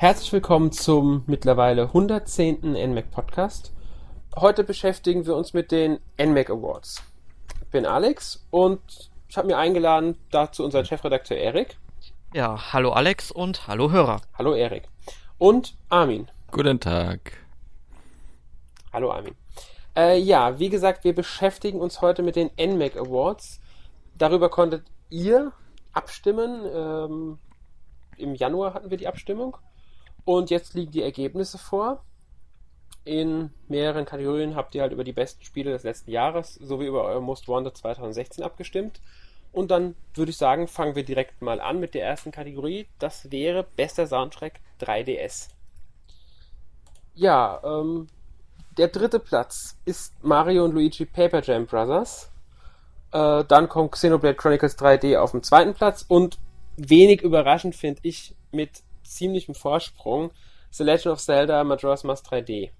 Herzlich willkommen zum mittlerweile 110. NMAC Podcast. Heute beschäftigen wir uns mit den NMAC Awards. Ich bin Alex und ich habe mir eingeladen dazu unseren Chefredakteur Erik. Ja, hallo Alex und hallo Hörer. Hallo Erik. Und Armin. Guten Tag. Hallo Armin. Äh, ja, wie gesagt, wir beschäftigen uns heute mit den NMAC Awards. Darüber konntet ihr abstimmen. Ähm, Im Januar hatten wir die Abstimmung. Und jetzt liegen die Ergebnisse vor. In mehreren Kategorien habt ihr halt über die besten Spiele des letzten Jahres sowie über euer Most Wanted 2016 abgestimmt. Und dann würde ich sagen, fangen wir direkt mal an mit der ersten Kategorie. Das wäre bester Soundtrack 3DS. Ja, ähm, der dritte Platz ist Mario und Luigi Paper Jam Brothers. Äh, dann kommt Xenoblade Chronicles 3D auf dem zweiten Platz und wenig überraschend finde ich mit ziemlichem Vorsprung The Legend of Zelda Majora's Mask 3D.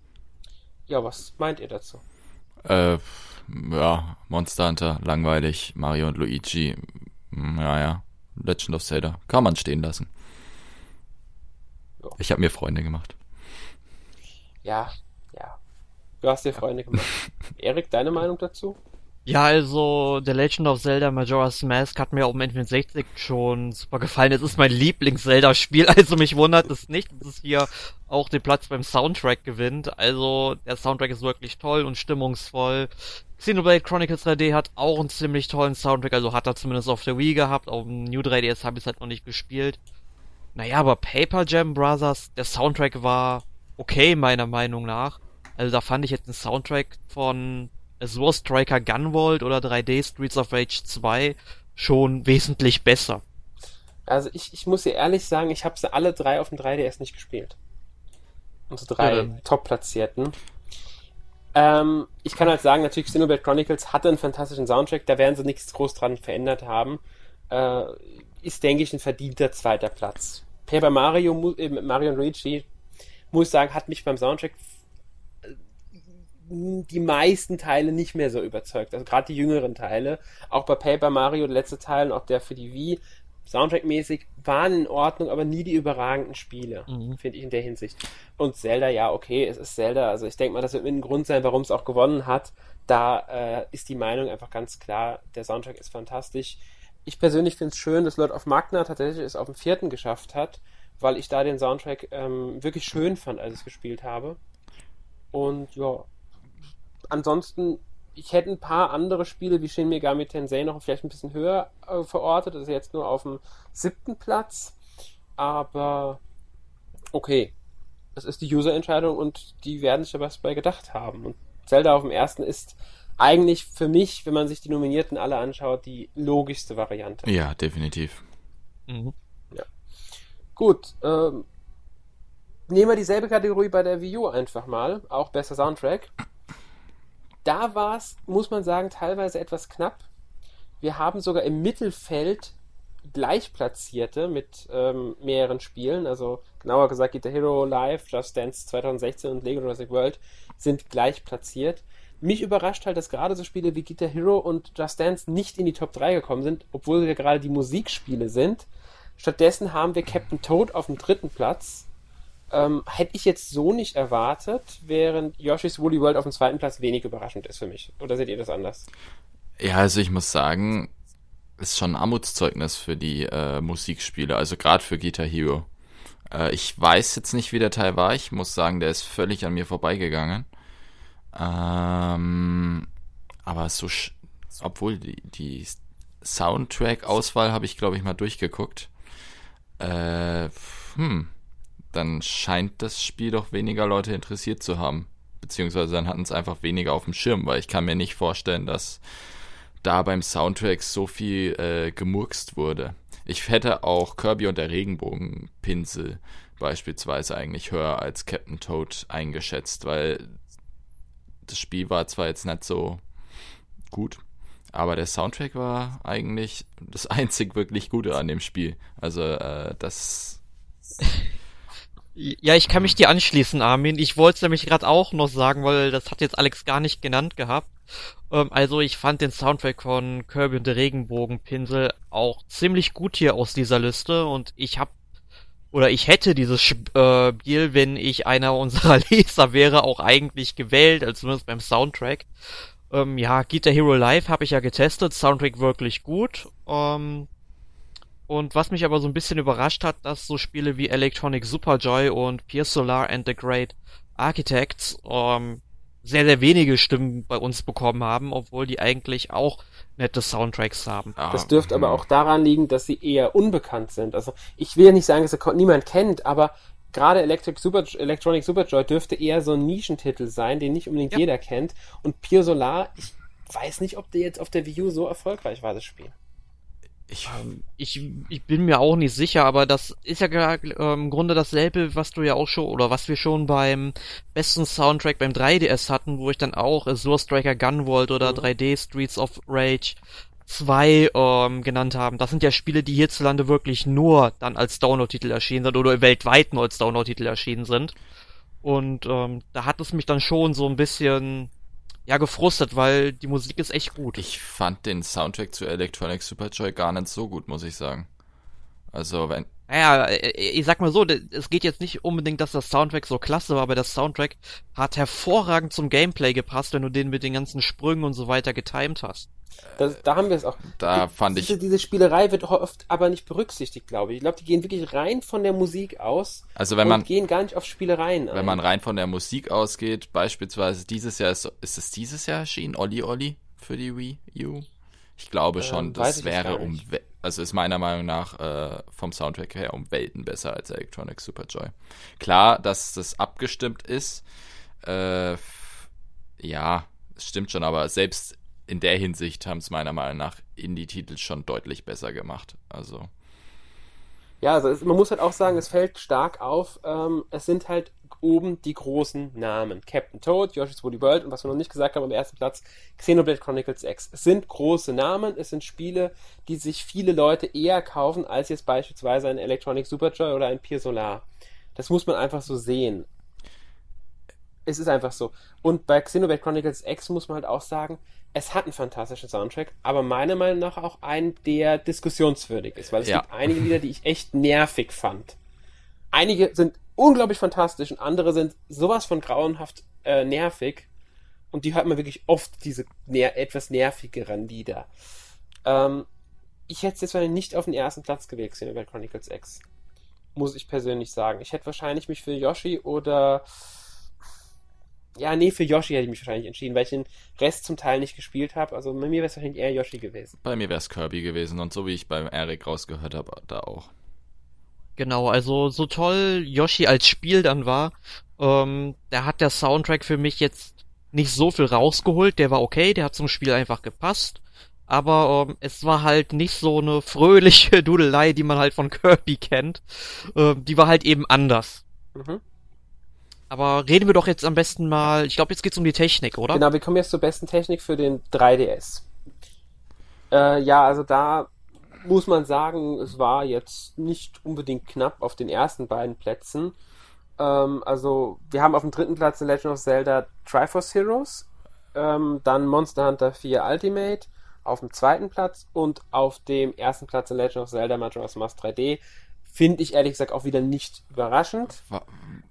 Ja, was meint ihr dazu? Äh, ja, Monster Hunter, langweilig, Mario und Luigi, hm, ja, ja, Legend of Zelda, kann man stehen lassen. Ja. Ich habe mir Freunde gemacht. Ja, ja. Du hast dir Freunde gemacht. Erik, deine Meinung dazu? Ja, also The Legend of Zelda Majora's Mask hat mir auf dem N64 schon super gefallen. Es ist mein Lieblings-Zelda-Spiel, also mich wundert es nicht, dass es hier auch den Platz beim Soundtrack gewinnt. Also der Soundtrack ist wirklich toll und stimmungsvoll. Xenoblade Chronicles 3D hat auch einen ziemlich tollen Soundtrack, also hat er zumindest auf der Wii gehabt. Auf dem New 3DS habe ich es halt noch nicht gespielt. Naja, aber Paper Jam Brothers, der Soundtrack war okay, meiner Meinung nach. Also da fand ich jetzt einen Soundtrack von Azure Striker Gunvolt oder 3D Streets of Rage 2 schon wesentlich besser. Also ich, ich muss dir ehrlich sagen, ich habe sie alle drei auf dem 3DS nicht gespielt. Unsere drei ja, Top-Platzierten. Ähm, ich kann halt sagen, natürlich Xenoblade Chronicles hatte einen fantastischen Soundtrack, da werden sie nichts groß dran verändert haben. Äh, ist, denke ich, ein verdienter zweiter Platz. Paper Mario, äh, Mario und Luigi, muss ich sagen, hat mich beim Soundtrack die meisten Teile nicht mehr so überzeugt. Also gerade die jüngeren Teile. Auch bei Paper Mario, der letzte Teil und auch der für die Wii, Soundtrack-mäßig waren in Ordnung, aber nie die überragenden Spiele, mhm. finde ich in der Hinsicht. Und Zelda, ja, okay, es ist Zelda. Also ich denke mal, das wird mit ein Grund sein, warum es auch gewonnen hat. Da äh, ist die Meinung einfach ganz klar, der Soundtrack ist fantastisch. Ich persönlich finde es schön, dass Lord of Magna tatsächlich es auf dem vierten geschafft hat, weil ich da den Soundtrack ähm, wirklich schön fand, als ich es gespielt habe. Und ja, ansonsten, ich hätte ein paar andere Spiele wie Shin Megami Tensei noch vielleicht ein bisschen höher äh, verortet. Das ist jetzt nur auf dem siebten Platz. Aber okay. Das ist die User-Entscheidung und die werden sich ja was bei gedacht haben. Und Zelda auf dem ersten ist eigentlich für mich, wenn man sich die Nominierten alle anschaut, die logischste Variante. Ja, definitiv. Mhm. Ja. Gut, ähm, nehmen wir dieselbe Kategorie bei der Wii U einfach mal, auch besser Soundtrack. Da war es, muss man sagen, teilweise etwas knapp. Wir haben sogar im Mittelfeld Gleichplatzierte mit ähm, mehreren Spielen, also genauer gesagt Guitar Hero Live, Just Dance 2016 und Lego Jurassic World sind gleich platziert. Mich überrascht halt, dass gerade so Spiele wie Guitar Hero und Just Dance nicht in die Top 3 gekommen sind, obwohl sie gerade die Musikspiele sind. Stattdessen haben wir Captain Toad auf dem dritten Platz, ähm, hätte ich jetzt so nicht erwartet, während Yoshi's Woolly World auf dem zweiten Platz wenig überraschend ist für mich. Oder seht ihr das anders? Ja, also ich muss sagen, ist schon ein Armutszeugnis für die äh, Musikspiele, also gerade für Guitar Hero. Äh, ich weiß jetzt nicht, wie der Teil war. Ich muss sagen, der ist völlig an mir vorbeigegangen. Ähm, aber so, obwohl die, die Soundtrack-Auswahl habe ich, glaube ich, mal durchgeguckt. Äh, hm dann scheint das Spiel doch weniger Leute interessiert zu haben. Beziehungsweise dann hatten es einfach weniger auf dem Schirm, weil ich kann mir nicht vorstellen, dass da beim Soundtrack so viel äh, gemurkst wurde. Ich hätte auch Kirby und der Regenbogenpinsel beispielsweise eigentlich höher als Captain Toad eingeschätzt, weil das Spiel war zwar jetzt nicht so gut, aber der Soundtrack war eigentlich das einzig wirklich Gute an dem Spiel. Also äh, das ja, ich kann mich dir anschließen, Armin. Ich wollte es nämlich gerade auch noch sagen, weil das hat jetzt Alex gar nicht genannt gehabt. Ähm, also ich fand den Soundtrack von Kirby und der Regenbogenpinsel auch ziemlich gut hier aus dieser Liste und ich habe oder ich hätte dieses äh, Spiel, wenn ich einer unserer Leser wäre, auch eigentlich gewählt, also zumindest beim Soundtrack. Ähm, ja, Guitar Hero Live habe ich ja getestet, Soundtrack wirklich gut. Ähm, und was mich aber so ein bisschen überrascht hat, dass so Spiele wie Electronic Superjoy und Pierce Solar and the Great Architects ähm, sehr, sehr wenige Stimmen bei uns bekommen haben, obwohl die eigentlich auch nette Soundtracks haben. Das dürfte aber auch daran liegen, dass sie eher unbekannt sind. Also ich will ja nicht sagen, dass er niemand kennt, aber gerade Electric Super, Electronic Superjoy dürfte eher so ein Nischentitel sein, den nicht unbedingt ja. jeder kennt. Und Pure Solar, ich weiß nicht, ob der jetzt auf der Wii U so erfolgreich war, das Spiel. Ich, ähm, ich, ich bin mir auch nicht sicher, aber das ist ja äh, im Grunde dasselbe, was du ja auch schon, oder was wir schon beim besten Soundtrack beim 3DS hatten, wo ich dann auch Azure Striker Gunvolt oder mhm. 3D Streets of Rage 2 ähm, genannt haben. Das sind ja Spiele, die hierzulande wirklich nur dann als Download-Titel erschienen sind oder weltweit nur als Download-Titel erschienen sind. Und ähm, da hat es mich dann schon so ein bisschen ja gefrustet, weil die Musik ist echt gut. Ich fand den Soundtrack zu Electronic Superjoy gar nicht so gut, muss ich sagen. Also wenn. Naja, äh, ich sag mal so, es geht jetzt nicht unbedingt, dass das Soundtrack so klasse war, aber das Soundtrack hat hervorragend zum Gameplay gepasst, wenn du den mit den ganzen Sprüngen und so weiter getimed hast. Das, da haben wir es auch. Da die, fand diese, ich. Diese Spielerei wird oft aber nicht berücksichtigt, glaube ich. Ich glaube, die gehen wirklich rein von der Musik aus. Also wenn man. gehen gar nicht auf Spielereien ein. Wenn man rein von der Musik ausgeht, beispielsweise dieses Jahr ist, ist es dieses Jahr erschienen? Olli Olli für die Wii U? Ich glaube schon, ähm, das wäre um, also ist meiner Meinung nach äh, vom Soundtrack her um Welten besser als Electronic Superjoy. Klar, dass das abgestimmt ist, äh, ja, stimmt schon, aber selbst in der Hinsicht haben es meiner Meinung nach Indie-Titel schon deutlich besser gemacht. Also. Ja, also es, man muss halt auch sagen, es fällt stark auf, ähm, es sind halt oben die großen Namen. Captain Toad, Yoshi's Woolly World und was wir noch nicht gesagt haben, am ersten Platz Xenoblade Chronicles X. Es sind große Namen, es sind Spiele, die sich viele Leute eher kaufen, als jetzt beispielsweise ein Electronic Superjoy oder ein Pier Solar. Das muss man einfach so sehen. Es ist einfach so. Und bei Xenoblade Chronicles X muss man halt auch sagen, es hat einen fantastischen Soundtrack, aber meiner Meinung nach auch einen, der diskussionswürdig ist, weil es ja. gibt einige Lieder, die ich echt nervig fand. Einige sind unglaublich fantastisch und andere sind sowas von grauenhaft äh, nervig und die hört man wirklich oft, diese ner etwas nervigeren Lieder. Ähm, ich hätte es jetzt nicht auf den ersten Platz gewählt, bei Chronicles X. Muss ich persönlich sagen. Ich hätte wahrscheinlich mich für Yoshi oder ja, nee, für Yoshi hätte ich mich wahrscheinlich entschieden, weil ich den Rest zum Teil nicht gespielt habe. Also bei mir wäre es wahrscheinlich eher Yoshi gewesen. Bei mir wäre es Kirby gewesen und so wie ich beim Eric rausgehört habe, da auch. Genau, also so toll Yoshi als Spiel dann war, ähm, da hat der Soundtrack für mich jetzt nicht so viel rausgeholt. Der war okay, der hat zum Spiel einfach gepasst. Aber ähm, es war halt nicht so eine fröhliche Dudelei, die man halt von Kirby kennt. Ähm, die war halt eben anders. Mhm. Aber reden wir doch jetzt am besten mal, ich glaube, jetzt geht's um die Technik, oder? Genau, wir kommen jetzt zur besten Technik für den 3DS. Äh, ja, also da muss man sagen, es war jetzt nicht unbedingt knapp auf den ersten beiden Plätzen. Ähm, also, wir haben auf dem dritten Platz The Legend of Zelda Triforce Heroes, ähm, dann Monster Hunter 4 Ultimate auf dem zweiten Platz und auf dem ersten Platz The Legend of Zelda Majora's Mask 3D Finde ich ehrlich gesagt auch wieder nicht überraschend.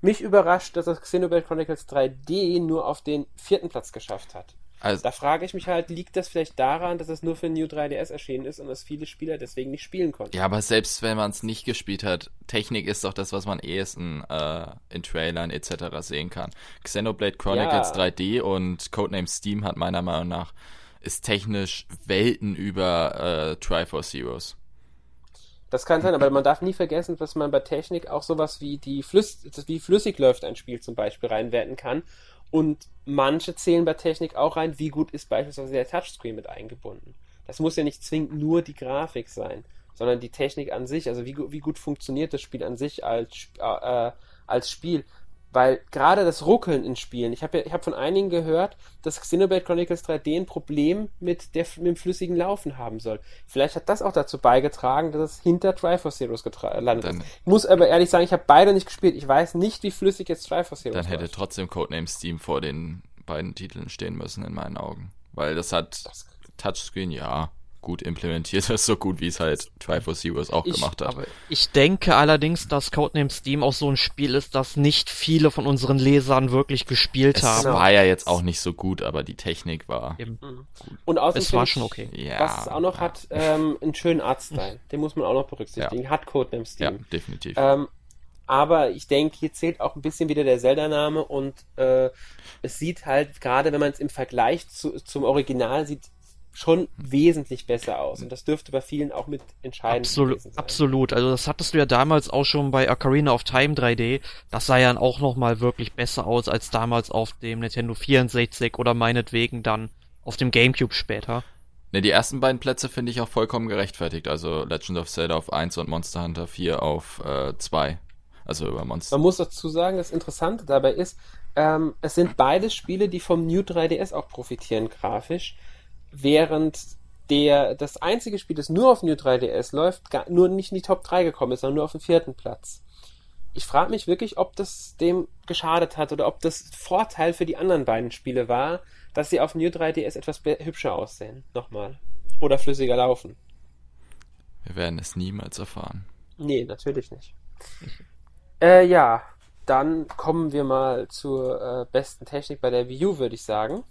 Mich überrascht, dass das Xenoblade Chronicles 3D nur auf den vierten Platz geschafft hat. Also, da frage ich mich halt, liegt das vielleicht daran, dass es nur für New 3DS erschienen ist und dass viele Spieler deswegen nicht spielen konnten? Ja, aber selbst wenn man es nicht gespielt hat, Technik ist doch das, was man ehesten äh, in Trailern etc. sehen kann. Xenoblade Chronicles ja. 3D und Codename Steam hat meiner Meinung nach ist technisch Welten über äh, Triforce Heroes. Das kann sein, aber man darf nie vergessen, dass man bei Technik auch sowas wie die Flüss wie flüssig läuft ein Spiel zum Beispiel reinwerten kann. Und manche zählen bei Technik auch rein, wie gut ist beispielsweise der Touchscreen mit eingebunden. Das muss ja nicht zwingend nur die Grafik sein, sondern die Technik an sich, also wie, wie gut funktioniert das Spiel an sich als, äh, als Spiel. Weil gerade das Ruckeln in Spielen, ich habe ja, ich hab von einigen gehört, dass Xenoblade Chronicles 3D ein Problem mit, der, mit dem flüssigen Laufen haben soll. Vielleicht hat das auch dazu beigetragen, dass es hinter Triforce Heroes gelandet ist. Ich muss aber ehrlich sagen, ich habe beide nicht gespielt. Ich weiß nicht, wie flüssig jetzt Triforce Heroes ist. Dann hätte läuft. trotzdem Codename Steam vor den beiden Titeln stehen müssen, in meinen Augen. Weil das hat das Touchscreen, ja. Gut implementiert ist, so gut wie es halt Triforce auch ich, gemacht hat. Aber ich denke allerdings, dass Codename Steam auch so ein Spiel ist, das nicht viele von unseren Lesern wirklich gespielt es haben. Es war ja jetzt auch nicht so gut, aber die Technik war Eben. Mhm. gut. Und außerdem es war schon okay. Ja, was es auch noch ja. hat, ähm, einen schönen Artstyle. Den muss man auch noch berücksichtigen. Ja. Hat Codename Steam. Ja, definitiv. Ähm, aber ich denke, hier zählt auch ein bisschen wieder der Zelda-Name und äh, es sieht halt, gerade wenn man es im Vergleich zu, zum Original sieht, schon wesentlich besser aus. Und das dürfte bei vielen auch mit entscheiden. Absolut, absolut. Also das hattest du ja damals auch schon bei Ocarina of Time 3D. Das sah ja dann auch nochmal wirklich besser aus als damals auf dem Nintendo 64 oder meinetwegen dann auf dem Gamecube später. Ne, die ersten beiden Plätze finde ich auch vollkommen gerechtfertigt. Also Legend of Zelda auf 1 und Monster Hunter 4 auf äh, 2. Also über Monster. Man muss dazu sagen, das Interessante dabei ist, ähm, es sind beide Spiele, die vom New 3DS auch profitieren grafisch während der, das einzige Spiel, das nur auf New 3DS läuft, gar, nur nicht in die Top 3 gekommen ist, sondern nur auf den vierten Platz. Ich frage mich wirklich, ob das dem geschadet hat oder ob das Vorteil für die anderen beiden Spiele war, dass sie auf New 3DS etwas hübscher aussehen. Nochmal. Oder flüssiger laufen. Wir werden es niemals erfahren. Nee, natürlich nicht. äh, ja, dann kommen wir mal zur äh, besten Technik bei der Wii U, würde ich sagen.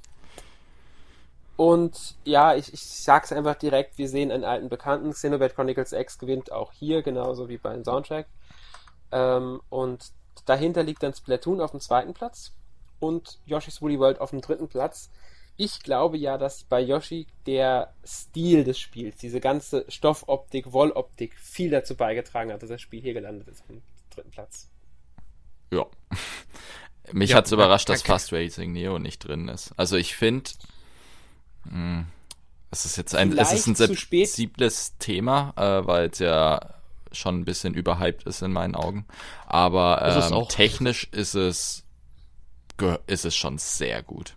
Und ja, ich, ich sag's einfach direkt, wir sehen einen alten Bekannten. Xenoblade Chronicles X gewinnt auch hier, genauso wie beim Soundtrack. Ähm, und dahinter liegt dann Splatoon auf dem zweiten Platz und Yoshi's Woolly World auf dem dritten Platz. Ich glaube ja, dass bei Yoshi der Stil des Spiels, diese ganze Stoffoptik, Wolloptik viel dazu beigetragen hat, dass das Spiel hier gelandet ist auf dem dritten Platz. Ja. Mich ja, hat's überrascht, dass Fast Racing Neo nicht drin ist. Also ich finde. Es ist jetzt ein, es ist ein sensibles Thema, äh, weil es ja schon ein bisschen überhyped ist in meinen Augen. Aber ähm, ist auch, technisch ist es, ist es schon sehr gut.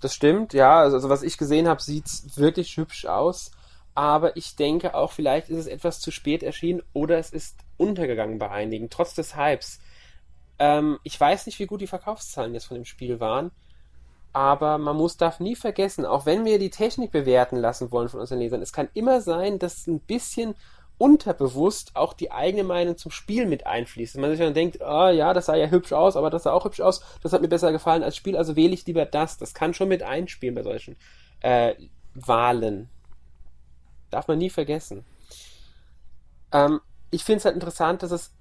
Das stimmt, ja. Also, also was ich gesehen habe, sieht wirklich hübsch aus. Aber ich denke auch, vielleicht ist es etwas zu spät erschienen oder es ist untergegangen bei einigen, trotz des Hypes. Ähm, ich weiß nicht, wie gut die Verkaufszahlen jetzt von dem Spiel waren. Aber man muss darf nie vergessen, auch wenn wir die Technik bewerten lassen wollen von unseren Lesern, es kann immer sein, dass ein bisschen unterbewusst auch die eigene Meinung zum Spiel mit einfließt. man sich dann denkt, oh, ja, das sah ja hübsch aus, aber das sah auch hübsch aus, das hat mir besser gefallen als Spiel, also wähle ich lieber das. Das kann schon mit einspielen bei solchen äh, Wahlen. Darf man nie vergessen. Ähm, ich finde es halt interessant, dass es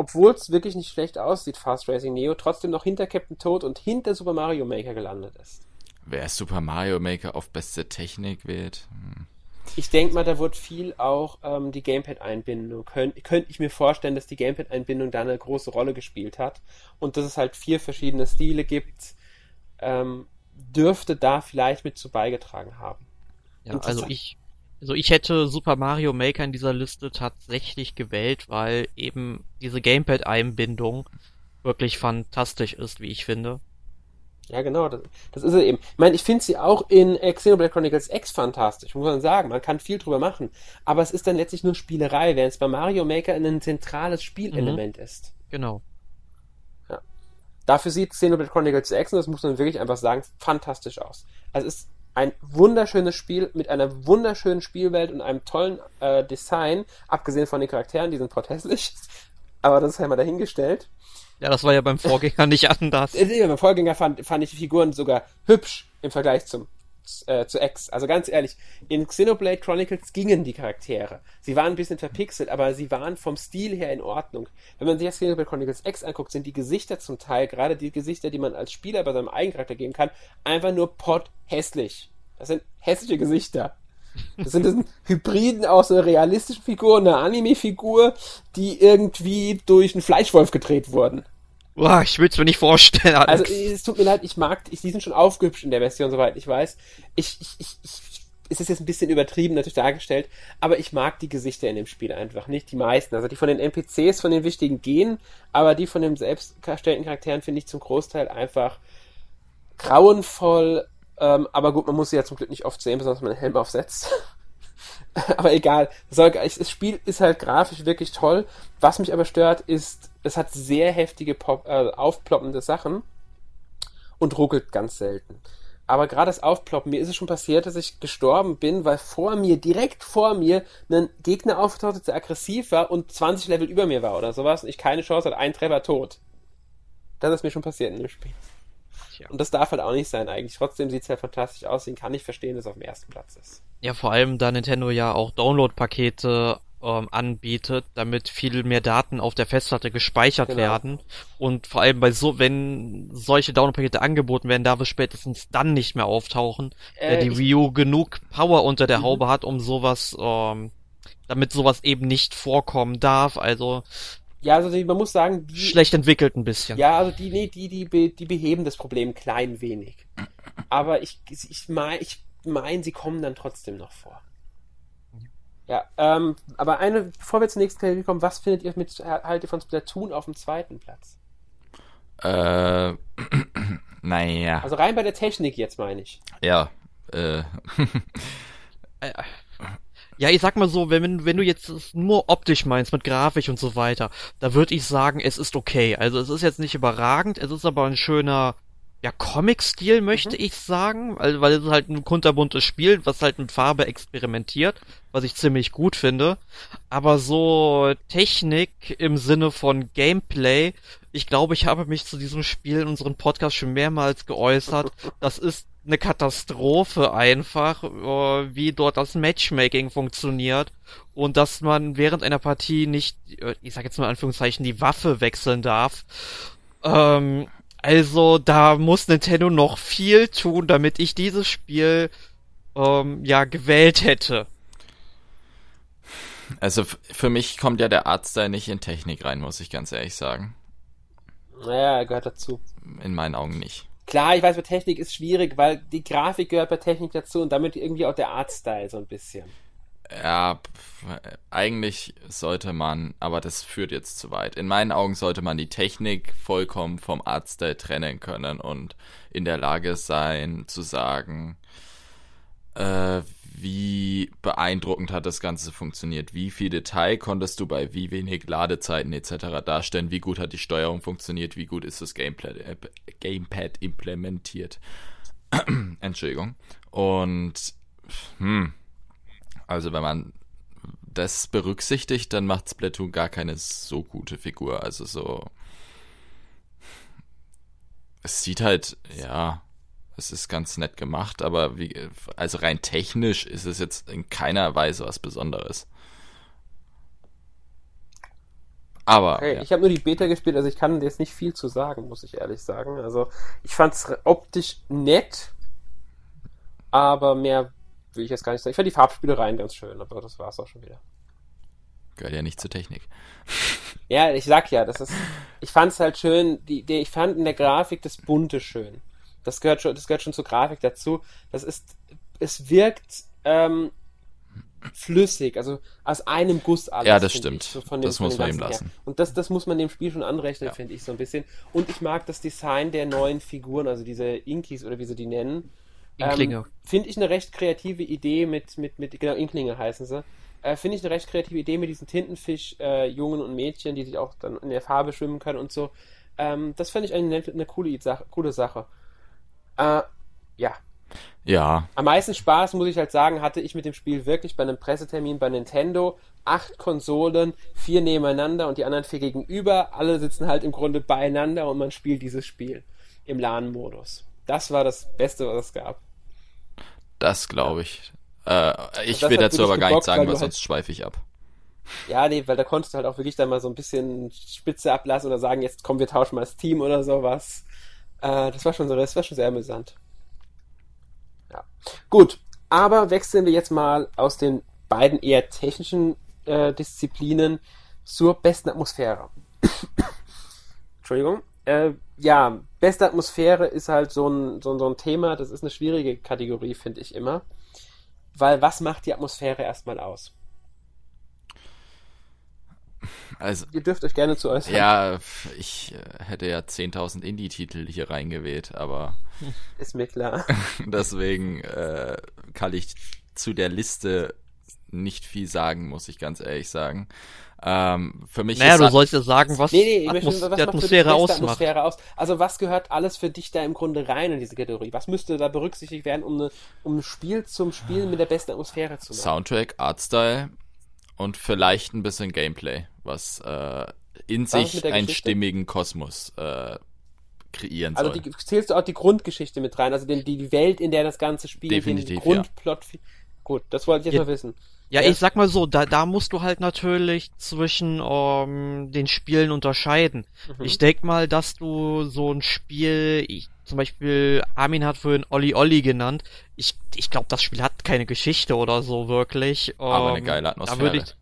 obwohl es wirklich nicht schlecht aussieht, Fast Racing Neo, trotzdem noch hinter Captain Toad und hinter Super Mario Maker gelandet ist. Wer Super Mario Maker auf beste Technik wählt? Hm. Ich denke mal, da wird viel auch ähm, die Gamepad-Einbindung. Könnte könnt ich mir vorstellen, dass die Gamepad-Einbindung da eine große Rolle gespielt hat und dass es halt vier verschiedene Stile gibt, ähm, dürfte da vielleicht mit zu beigetragen haben. Ja, also ich, also ich hätte Super Mario Maker in dieser Liste tatsächlich gewählt, weil eben diese Gamepad-Einbindung wirklich fantastisch ist, wie ich finde. Ja, genau, das, das ist es eben. Ich meine, ich finde sie auch in Xenoblade Chronicles X fantastisch, muss man sagen. Man kann viel drüber machen. Aber es ist dann letztlich nur Spielerei, während es bei Mario Maker ein zentrales Spielelement mhm. ist. Genau. Ja. Dafür sieht Xenoblade Chronicles X, und das muss man wirklich einfach sagen, fantastisch aus. Also es ist ein wunderschönes Spiel mit einer wunderschönen Spielwelt und einem tollen äh, Design, abgesehen von den Charakteren, die sind protestlich, aber das ist ja mal dahingestellt. Ja, das war ja beim Vorgänger nicht anders. Beim Vorgänger fand, fand ich die Figuren sogar hübsch im Vergleich zum äh, zu X. Also ganz ehrlich, in Xenoblade Chronicles gingen die Charaktere. Sie waren ein bisschen verpixelt, aber sie waren vom Stil her in Ordnung. Wenn man sich das Xenoblade Chronicles X anguckt, sind die Gesichter zum Teil, gerade die Gesichter, die man als Spieler bei seinem eigenen Charakter geben kann, einfach nur pot hässlich. Das sind hässliche Gesichter. Das sind, das sind Hybriden aus einer realistischen Figur einer Anime-Figur, die irgendwie durch einen Fleischwolf gedreht wurden. Boah, ich will es mir nicht vorstellen. Alex. Also es tut mir leid, ich mag, ich, die sind schon aufgehübscht in der Version, soweit ich weiß. Ich, ich, ich, ich es ist jetzt ein bisschen übertrieben natürlich dargestellt, aber ich mag die Gesichter in dem Spiel einfach nicht, die meisten. Also die von den NPCs, von den wichtigen gehen, aber die von den selbst erstellten Charakteren finde ich zum Großteil einfach grauenvoll, ähm, aber gut, man muss sie ja zum Glück nicht oft sehen, besonders wenn man einen Helm aufsetzt. aber egal. Das Spiel ist halt grafisch wirklich toll. Was mich aber stört, ist, es hat sehr heftige Pop, äh, aufploppende Sachen und ruckelt ganz selten. Aber gerade das Aufploppen, mir ist es schon passiert, dass ich gestorben bin, weil vor mir, direkt vor mir, ein Gegner auftauchte, der aggressiv war und 20 Level über mir war oder sowas und ich keine Chance hatte, ein Treffer tot. Das ist mir schon passiert in dem Spiel. Und das darf halt auch nicht sein eigentlich. Trotzdem sieht es halt fantastisch aus. Den kann ich verstehen, dass es auf dem ersten Platz ist. Ja, vor allem da Nintendo ja auch Download-Pakete ähm, anbietet, damit viel mehr Daten auf der Festplatte gespeichert genau. werden. Und vor allem bei so, wenn solche Download-Pakete angeboten werden, darf es spätestens dann nicht mehr auftauchen, äh, die Wii U genug Power unter der mhm. Haube hat, um sowas, ähm, damit sowas eben nicht vorkommen darf. Also ja, also die, man muss sagen, die, schlecht entwickelt ein bisschen. Ja, also die, nee, die, die, die beheben das Problem klein wenig. Aber ich, ich meine, ich mein, sie kommen dann trotzdem noch vor. Ja, ähm, aber eine, bevor wir zur nächsten Kategorie kommen, was findet ihr mit haltet ihr von Splatoon auf dem zweiten Platz? Äh, naja. Also rein bei der Technik jetzt meine ich. Ja, äh. äh ja, ich sag mal so, wenn, wenn du jetzt nur optisch meinst, mit Grafik und so weiter, da würde ich sagen, es ist okay. Also es ist jetzt nicht überragend, es ist aber ein schöner, ja, Comic-Stil, möchte mhm. ich sagen, weil, weil es halt ein kunterbuntes Spiel, was halt mit Farbe experimentiert, was ich ziemlich gut finde. Aber so Technik im Sinne von Gameplay, ich glaube, ich habe mich zu diesem Spiel in unserem Podcast schon mehrmals geäußert. Das ist eine Katastrophe einfach, äh, wie dort das Matchmaking funktioniert und dass man während einer Partie nicht, äh, ich sag jetzt mal in Anführungszeichen, die Waffe wechseln darf. Ähm, also da muss Nintendo noch viel tun, damit ich dieses Spiel ähm, ja gewählt hätte. Also für mich kommt ja der Artstyle nicht in Technik rein, muss ich ganz ehrlich sagen. Naja, er gehört dazu. In meinen Augen nicht. Klar, ich weiß, bei Technik ist schwierig, weil die Grafik gehört bei Technik dazu und damit irgendwie auch der Artstyle so ein bisschen. Ja, eigentlich sollte man, aber das führt jetzt zu weit. In meinen Augen sollte man die Technik vollkommen vom Artstyle trennen können und in der Lage sein zu sagen, äh, wie beeindruckend hat das Ganze funktioniert, wie viel Detail konntest du bei wie wenig Ladezeiten etc. darstellen, wie gut hat die Steuerung funktioniert, wie gut ist das Gamepad, äh, Gamepad implementiert. Entschuldigung. Und hm, also wenn man das berücksichtigt, dann macht Splatoon gar keine so gute Figur. Also so. Es sieht halt, ja, es ist ganz nett gemacht, aber wie, also rein technisch ist es jetzt in keiner Weise was Besonderes. Aber. Okay, ja. Ich habe nur die Beta gespielt, also ich kann jetzt nicht viel zu sagen, muss ich ehrlich sagen. Also ich fand es optisch nett, aber mehr will ich jetzt gar nicht sagen. Ich fand die Farbspielereien ganz schön, aber das war es auch schon wieder. Gehört ja nicht zur Technik. Ja, ich sag ja, das ist. Ich fand es halt schön, die, die, ich fand in der Grafik das Bunte schön. Das gehört schon, das gehört schon zur Grafik dazu. Das ist, es wirkt ähm, flüssig, also aus einem Guss alles. Ja, das stimmt. Ich, so dem, das muss man ihm lassen. Her. Und das, das muss man dem Spiel schon anrechnen, ja. finde ich so ein bisschen. Und ich mag das Design der neuen Figuren, also diese Inkies oder wie sie die nennen. Inklinge. Ähm, finde ich eine recht kreative Idee mit, mit, mit genau, Inklinge heißen sie. Äh, finde ich eine recht kreative Idee mit diesen Tintenfisch-Jungen äh, und Mädchen, die sich auch dann in der Farbe schwimmen können und so. Ähm, das finde ich eine, eine coole, Sache, coole Sache. Äh, ja. Ja. Am meisten Spaß, muss ich halt sagen, hatte ich mit dem Spiel wirklich bei einem Pressetermin bei Nintendo. Acht Konsolen, vier nebeneinander und die anderen vier gegenüber. Alle sitzen halt im Grunde beieinander und man spielt dieses Spiel im LAN-Modus. Das war das Beste, was es gab. Das glaube ich. Äh, ich will dazu aber gar nichts sagen, weil sonst halt schweife ich ab. Ja, nee, weil da konntest du halt auch wirklich dann mal so ein bisschen Spitze ablassen oder sagen, jetzt kommen wir tauschen mal das Team oder sowas. Äh, das war schon so, das war schon sehr amüsant. Ja. Gut, aber wechseln wir jetzt mal aus den beiden eher technischen äh, Disziplinen zur besten Atmosphäre. Entschuldigung. Äh, ja, beste Atmosphäre ist halt so ein, so, so ein Thema, das ist eine schwierige Kategorie, finde ich immer. Weil was macht die Atmosphäre erstmal aus? Also, Ihr dürft euch gerne zu äußern. Ja, ich äh, hätte ja 10.000 Indie-Titel hier reingewählt, aber. Ist mir klar. deswegen äh, kann ich zu der Liste nicht viel sagen, muss ich ganz ehrlich sagen. Ähm, für mich naja, ist du sollst ja sagen, was, nee, nee, Atmos möchte, was die Atmosphäre ausmacht. Atmosphäre aus? Also was gehört alles für dich da im Grunde rein in diese Kategorie? Was müsste da berücksichtigt werden, um, eine, um ein Spiel zum Spielen mit der besten Atmosphäre zu machen? Soundtrack, Artstyle und vielleicht ein bisschen Gameplay, was äh, in was sich einen stimmigen Kosmos äh, kreieren also soll. Also zählst du auch die Grundgeschichte mit rein, also den, die Welt, in der das Ganze spielt, Definitiv, den Grundplot. Ja. Gut, das wollte ich jetzt ja. mal wissen. Ja, ich sag mal so, da, da musst du halt natürlich zwischen um, den Spielen unterscheiden. Mhm. Ich denk mal, dass du so ein Spiel, ich, zum Beispiel Armin hat vorhin Olli Olli genannt. Ich, ich glaube, das Spiel hat keine Geschichte oder so wirklich. Aber um, eine geile Atmosphäre. Da würde ich,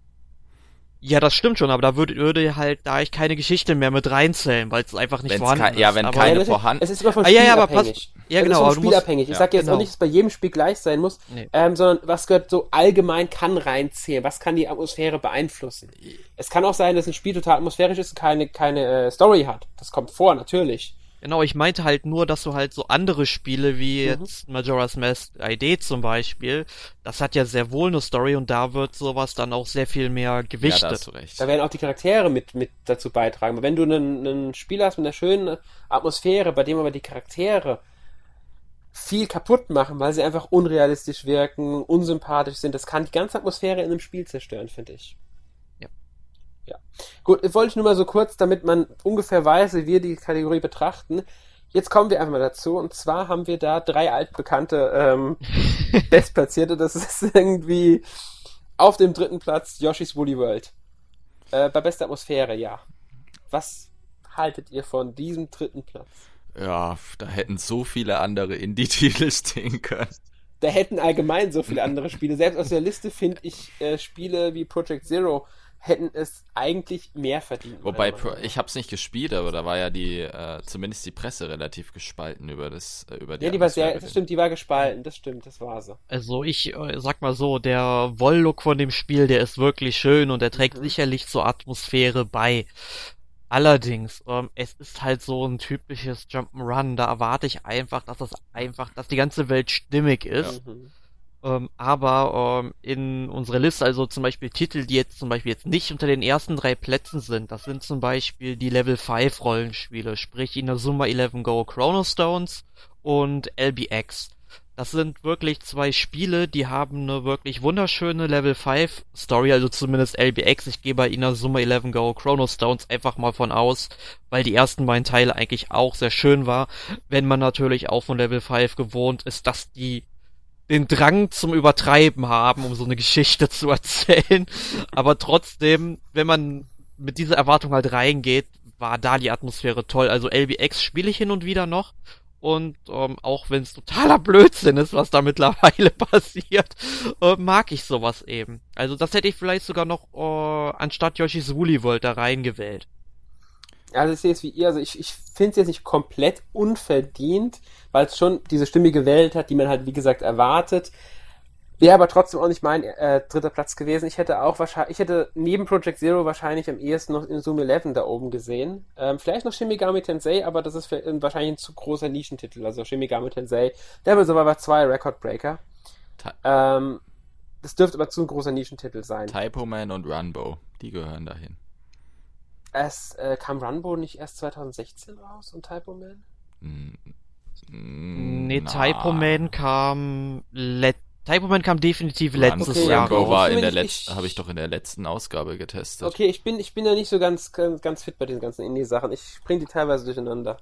ja, das stimmt schon, aber da würde, würde halt, da ich keine Geschichte mehr mit reinzählen, weil es einfach nicht Wenn's vorhanden ist. Ja, wenn aber keine vorhanden ist. Es ist immer von Spiel ah, ja, ja, aber abhängig. Pass, ja, genau. Es ist spielabhängig. Musst, ich sage jetzt genau. auch nicht, dass es bei jedem Spiel gleich sein muss, nee. ähm, sondern was gehört so allgemein kann reinzählen. Was kann die Atmosphäre beeinflussen? Es kann auch sein, dass ein Spiel total atmosphärisch ist und keine, keine äh, Story hat. Das kommt vor, natürlich. Genau, ich meinte halt nur, dass du halt so andere Spiele wie mhm. jetzt Majora's Mask ID zum Beispiel, das hat ja sehr wohl eine Story und da wird sowas dann auch sehr viel mehr gewichtet. Ja, da, hast du recht. da werden auch die Charaktere mit, mit dazu beitragen. Aber wenn du einen, einen Spiel hast mit einer schönen Atmosphäre, bei dem aber die Charaktere viel kaputt machen, weil sie einfach unrealistisch wirken, unsympathisch sind, das kann die ganze Atmosphäre in einem Spiel zerstören, finde ich. Ja. Gut, wollte ich nur mal so kurz, damit man ungefähr weiß, wie wir die Kategorie betrachten. Jetzt kommen wir einfach mal dazu. Und zwar haben wir da drei altbekannte ähm, Bestplatzierte. Das ist irgendwie auf dem dritten Platz Yoshi's Woolly World. Äh, bei bester Atmosphäre, ja. Was haltet ihr von diesem dritten Platz? Ja, da hätten so viele andere Indie-Titel stehen können. Da hätten allgemein so viele andere Spiele. Selbst aus der Liste finde ich äh, Spiele wie Project Zero hätten es eigentlich mehr verdient. Wobei, ich habe es nicht gespielt, aber da war ja die, äh, zumindest die Presse relativ gespalten über das, äh, über die. Ja, die war sehr, das stimmt, die war gespalten, das stimmt, das war so. Also ich äh, sag mal so, der Wolllook von dem Spiel, der ist wirklich schön und er trägt mhm. sicherlich zur Atmosphäre bei. Allerdings, ähm, es ist halt so ein typisches Jump'n'Run, da erwarte ich einfach, dass das einfach, dass die ganze Welt stimmig ist. Mhm. Ähm, aber ähm, in unserer Liste, also zum Beispiel Titel, die jetzt zum Beispiel jetzt nicht unter den ersten drei Plätzen sind, das sind zum Beispiel die Level 5 Rollenspiele, sprich Inazuma 11 Go Chrono Stones und LBX. Das sind wirklich zwei Spiele, die haben eine wirklich wunderschöne Level 5 Story, also zumindest LBX. Ich gehe bei Inazuma 11 Go Chrono Stones einfach mal von aus, weil die ersten beiden Teile eigentlich auch sehr schön war. Wenn man natürlich auch von Level 5 gewohnt ist, dass die den Drang zum Übertreiben haben, um so eine Geschichte zu erzählen. Aber trotzdem, wenn man mit dieser Erwartung halt reingeht, war da die Atmosphäre toll. Also LBX spiele ich hin und wieder noch. Und ähm, auch wenn es totaler Blödsinn ist, was da mittlerweile passiert, äh, mag ich sowas eben. Also das hätte ich vielleicht sogar noch äh, anstatt Yoshi's Woolly World da reingewählt. Also ich sehe es wie ihr, also ich, ich finde es jetzt nicht komplett unverdient, weil es schon diese stimmige Welt hat, die man halt wie gesagt erwartet. Wäre aber trotzdem auch nicht mein äh, dritter Platz gewesen. Ich hätte auch wahrscheinlich, ich hätte neben Project Zero wahrscheinlich am ehesten noch in Zoom 11 da oben gesehen. Ähm, vielleicht noch Shin Megami Tensei, aber das ist wahrscheinlich ein zu großer Nischentitel. Also Shin Megami Tensei, Devil Survivor 2 Record Breaker. Ähm, das dürfte aber zu ein großer Nischentitel sein. Typo Man und Runbow, die gehören dahin. Es äh, kam Runbow nicht erst 2016 raus und Typo Man? Nee, na. Typo Man kam let Typo Man kam definitiv letztes okay, Jahr Runbow war in der letzten, habe ich doch in der letzten Ausgabe getestet. Okay, ich bin, ich bin ja nicht so ganz, ganz, ganz fit bei diesen ganzen Indie-Sachen. Ich bringe die teilweise durcheinander.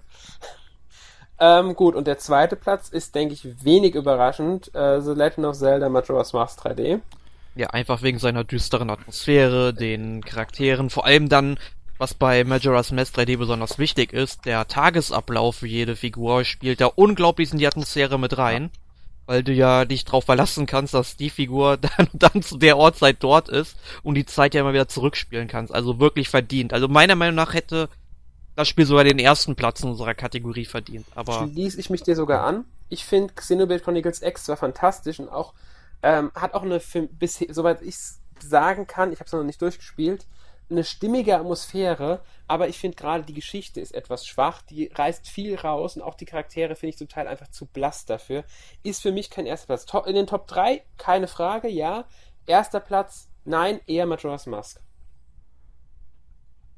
ähm, gut, und der zweite Platz ist, denke ich, wenig überraschend. Äh, The Legend of Zelda Majora's Mask 3D. Ja, einfach wegen seiner düsteren Atmosphäre, den Charakteren, vor allem dann was bei Majora's Mask 3D besonders wichtig ist, der Tagesablauf für jede Figur spielt da unglaublich in die Atmosphäre mit rein. Weil du ja dich drauf verlassen kannst, dass die Figur dann, dann zu der Ortszeit dort ist und die Zeit ja immer wieder zurückspielen kannst. Also wirklich verdient. Also meiner Meinung nach hätte das Spiel sogar den ersten Platz in unserer Kategorie verdient. Aber schließe ich mich dir sogar an. Ich finde Xenoblade Chronicles X zwar fantastisch und auch ähm, hat auch eine, bis, soweit ich sagen kann, ich habe es noch nicht durchgespielt, eine stimmige Atmosphäre, aber ich finde gerade die Geschichte ist etwas schwach, die reißt viel raus und auch die Charaktere finde ich zum Teil einfach zu blass dafür. Ist für mich kein erster Platz. In den Top 3, keine Frage, ja. erster Platz, nein, eher Majora's Mask.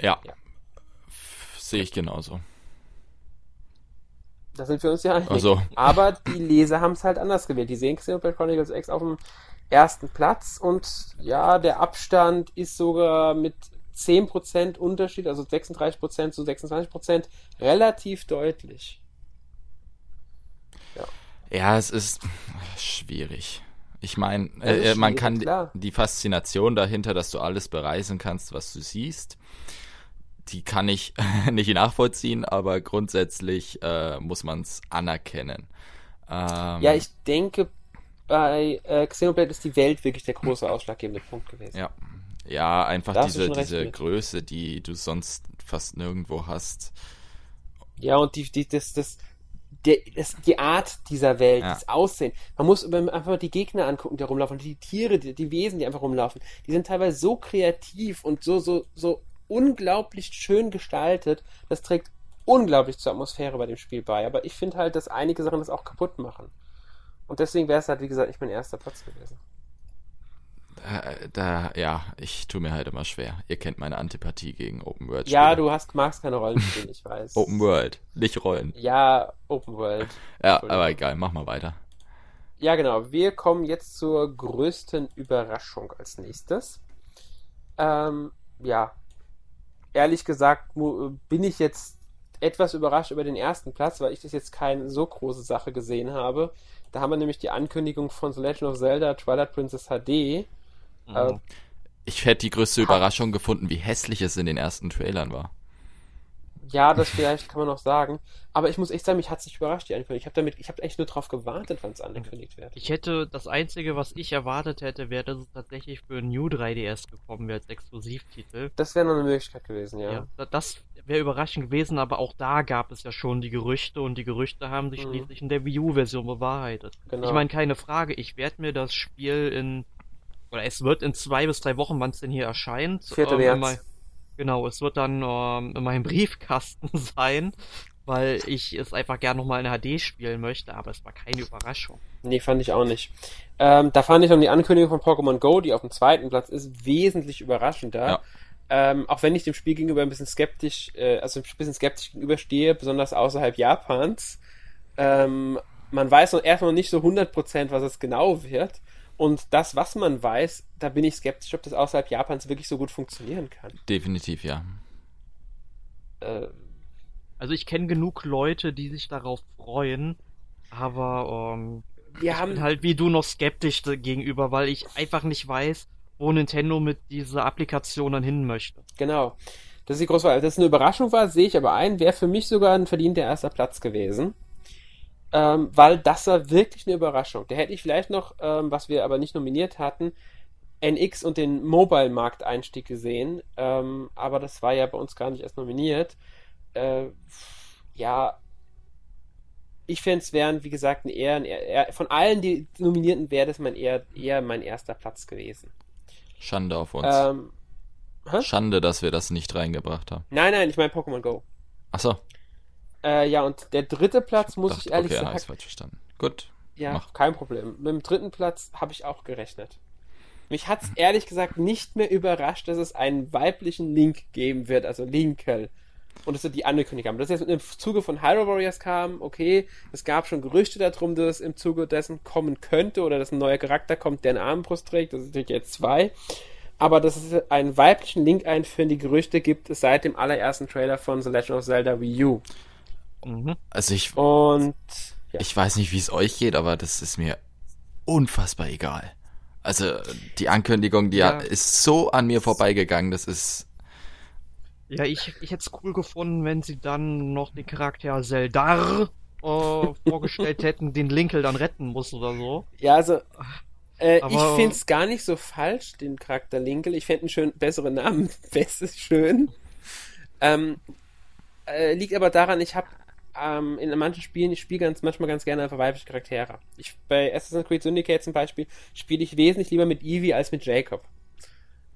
Ja. ja. Sehe ich genauso. Da sind wir uns ja einig. Also. Aber die Leser haben es halt anders gewählt. Die sehen Xenoblade Chronicles X auf dem ersten Platz und ja, der Abstand ist sogar mit 10% Unterschied, also 36% zu 26%, relativ deutlich. Ja, ja es ist schwierig. Ich meine, äh, man kann klar. die Faszination dahinter, dass du alles bereisen kannst, was du siehst, die kann ich nicht nachvollziehen, aber grundsätzlich äh, muss man es anerkennen. Ähm, ja, ich denke, bei äh, Xenoblade ist die Welt wirklich der große ausschlaggebende Punkt gewesen. Ja, ja einfach diese, diese Größe, die du sonst fast nirgendwo hast. Ja, und die, die, das, das, der, das, die Art dieser Welt, ja. das Aussehen. Man muss einfach mal die Gegner angucken, die rumlaufen, die Tiere, die, die Wesen, die einfach rumlaufen. Die sind teilweise so kreativ und so, so, so unglaublich schön gestaltet. Das trägt unglaublich zur Atmosphäre bei dem Spiel bei. Aber ich finde halt, dass einige Sachen das auch kaputt machen. Und deswegen wäre es halt, wie gesagt, nicht mein erster Platz gewesen. Da, da, ja, ich tue mir halt immer schwer. Ihr kennt meine Antipathie gegen Open World. -Spiele. Ja, du hast, magst keine Rollenspiele, ich weiß. Open World, nicht Rollen. Ja, Open World. Ja, aber egal, mach mal weiter. Ja, genau. Wir kommen jetzt zur größten Überraschung als nächstes. Ähm, ja, ehrlich gesagt bin ich jetzt etwas überrascht über den ersten Platz, weil ich das jetzt keine so große Sache gesehen habe. Da haben wir nämlich die Ankündigung von The Legend of Zelda Twilight Princess HD. Mhm. Äh, ich hätte die größte Überraschung gefunden, wie hässlich es in den ersten Trailern war. Ja, das vielleicht kann man noch sagen. Aber ich muss echt sagen, mich hat es nicht überrascht, die Ankündigung. Ich habe damit, ich habe echt nur drauf gewartet, wann es angekündigt wird. Ich hätte, das Einzige, was ich erwartet hätte, wäre, dass es tatsächlich für New 3DS gekommen wäre als Exklusivtitel. Das wäre noch eine Möglichkeit gewesen, ja. ja das wäre überraschend gewesen, aber auch da gab es ja schon die Gerüchte und die Gerüchte haben sich mhm. schließlich in der Wii U-Version bewahrheitet. Genau. Ich meine, keine Frage, ich werde mir das Spiel in, oder es wird in zwei bis drei Wochen, wann es denn hier erscheint. 4. Ähm, März. Genau, es wird dann ähm, in meinem Briefkasten sein, weil ich es einfach gerne nochmal in HD spielen möchte, aber es war keine Überraschung. Nee, fand ich auch nicht. Ähm, da fand ich dann die Ankündigung von Pokémon Go, die auf dem zweiten Platz ist, wesentlich überraschender. Ja. Ähm, auch wenn ich dem Spiel gegenüber ein bisschen skeptisch, äh, also ein bisschen skeptisch gegenüberstehe, besonders außerhalb Japans. Ähm, man weiß noch erstmal noch nicht so 100%, was es genau wird. Und das, was man weiß, da bin ich skeptisch, ob das außerhalb Japans wirklich so gut funktionieren kann. Definitiv, ja. Äh, also ich kenne genug Leute, die sich darauf freuen, aber ähm, wir ich haben bin halt wie du noch skeptisch gegenüber, weil ich einfach nicht weiß, wo Nintendo mit dieser Applikation dann hin möchte. Genau. Das ist die große Frage. Dass es eine Überraschung war, sehe ich aber ein, wäre für mich sogar ein verdienter erster Platz gewesen ähm, weil das war wirklich eine Überraschung. Da hätte ich vielleicht noch, ähm, was wir aber nicht nominiert hatten, NX und den Mobile-Markteinstieg gesehen, ähm, aber das war ja bei uns gar nicht erst nominiert. Äh, ja, ich fände es wären, wie gesagt, ein eher, ein eher, von allen die Nominierten wäre das mein eher, eher mein erster Platz gewesen. Schande auf uns. Ähm, Schande, dass wir das nicht reingebracht haben. Nein, nein, ich meine Pokémon Go. Achso. Äh, ja, und der dritte Platz, muss dachte, ich ehrlich okay, sagen. Okay, falsch verstanden. Gut. Ja, mach. kein Problem. Mit dem dritten Platz habe ich auch gerechnet. Mich hat es ehrlich gesagt nicht mehr überrascht, dass es einen weiblichen Link geben wird, also Linkel. Und dass sie die Ankündigung haben. Dass jetzt im Zuge von Hyrule Warriors kam, okay, es gab schon Gerüchte darum, dass es im Zuge dessen kommen könnte oder dass ein neuer Charakter kommt, der eine Armbrust trägt. Das sind natürlich jetzt zwei. Aber dass es einen weiblichen Link einführen, die Gerüchte gibt es seit dem allerersten Trailer von The Legend of Zelda Wii U. Mhm. Also ich. Und. Ja. Ich weiß nicht, wie es euch geht, aber das ist mir unfassbar egal. Also die Ankündigung, die ja. ist so an mir vorbeigegangen, das ist. Ja, ich, ich hätte es cool gefunden, wenn sie dann noch den Charakter Zeldar äh, vorgestellt hätten, den Linkel dann retten muss oder so. Ja, also äh, ich finde es gar nicht so falsch, den Charakter Linkel. Ich fände einen schön besseren Namen. Bestes schön. Ähm, äh, liegt aber daran, ich habe ähm, in manchen Spielen, ich spiele ganz, manchmal ganz gerne einfach weibliche Charaktere. Ich, bei Assassin's Creed Syndicate zum Beispiel spiele ich wesentlich lieber mit Evie als mit Jacob.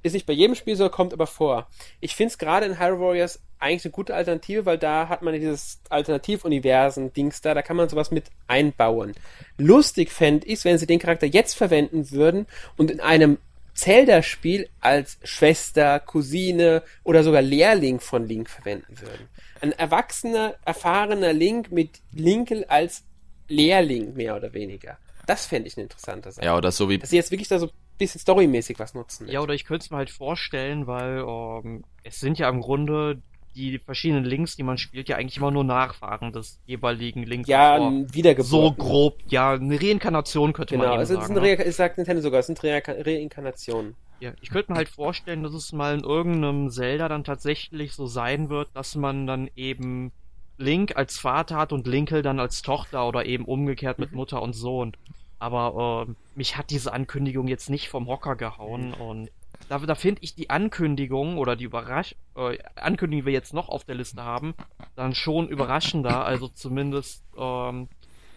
Ist nicht bei jedem Spiel so, kommt aber vor. Ich finde es gerade in Hyrule Warriors eigentlich eine gute Alternative, weil da hat man dieses Alternativuniversen-Dings da, da kann man sowas mit einbauen. Lustig fände ich wenn sie den Charakter jetzt verwenden würden und in einem Zelda-Spiel als Schwester, Cousine oder sogar Lehrling von Link verwenden würden. Ein erwachsener, erfahrener Link mit Linkel als Lehrling, mehr oder weniger. Das fände ich eine interessante Sache. Ja, oder so wie. Dass sie jetzt wirklich da so ein bisschen storymäßig was nutzen. Ja, oder ich könnte es mir halt vorstellen, weil ähm, es sind ja im Grunde die verschiedenen Links, die man spielt, ja eigentlich immer nur Nachfahren des jeweiligen Links. Ja, wiedergeboren. So grob, ja, eine Reinkarnation könnte genau, man eben sagen. Genau, ne? es sagt Nintendo sogar, es sind Re Reinkarnationen. Ja, ich könnte mir halt vorstellen, dass es mal in irgendeinem Zelda dann tatsächlich so sein wird, dass man dann eben Link als Vater hat und Linkel dann als Tochter oder eben umgekehrt mit Mutter und Sohn. Aber äh, mich hat diese Ankündigung jetzt nicht vom Hocker gehauen und da, da finde ich die Ankündigung oder die Überrasch äh, Ankündigung, die wir jetzt noch auf der Liste haben, dann schon überraschender. Also zumindest ähm,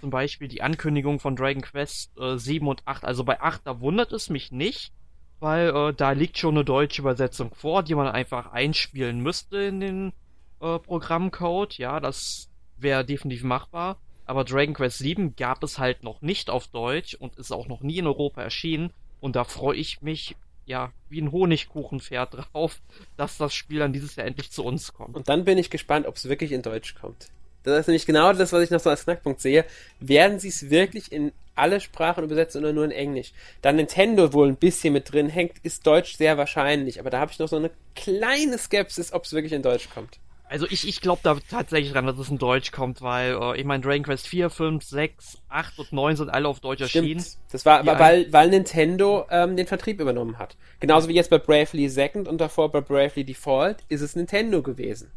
zum Beispiel die Ankündigung von Dragon Quest äh, 7 und 8. Also bei 8, da wundert es mich nicht, weil äh, da liegt schon eine deutsche Übersetzung vor, die man einfach einspielen müsste in den äh, Programmcode. Ja, das wäre definitiv machbar. Aber Dragon Quest 7 gab es halt noch nicht auf Deutsch und ist auch noch nie in Europa erschienen. Und da freue ich mich ja, wie ein Honigkuchenpferd drauf, dass das Spiel dann dieses Jahr endlich zu uns kommt. Und dann bin ich gespannt, ob es wirklich in Deutsch kommt. Das ist nämlich genau das, was ich noch so als Knackpunkt sehe. Werden sie es wirklich in alle Sprachen übersetzen oder nur in Englisch? Da Nintendo wohl ein bisschen mit drin hängt, ist Deutsch sehr wahrscheinlich. Aber da habe ich noch so eine kleine Skepsis, ob es wirklich in Deutsch kommt. Also ich, ich glaube da tatsächlich dran, dass es in Deutsch kommt, weil äh, ich meine Dragon Quest 4, 5, 6, 8 und 9 sind alle auf Deutsch Stimmt. erschienen. Das war, aber weil, weil Nintendo ähm, den Vertrieb übernommen hat. Genauso wie jetzt bei Bravely Second und davor bei Bravely Default ist es Nintendo gewesen,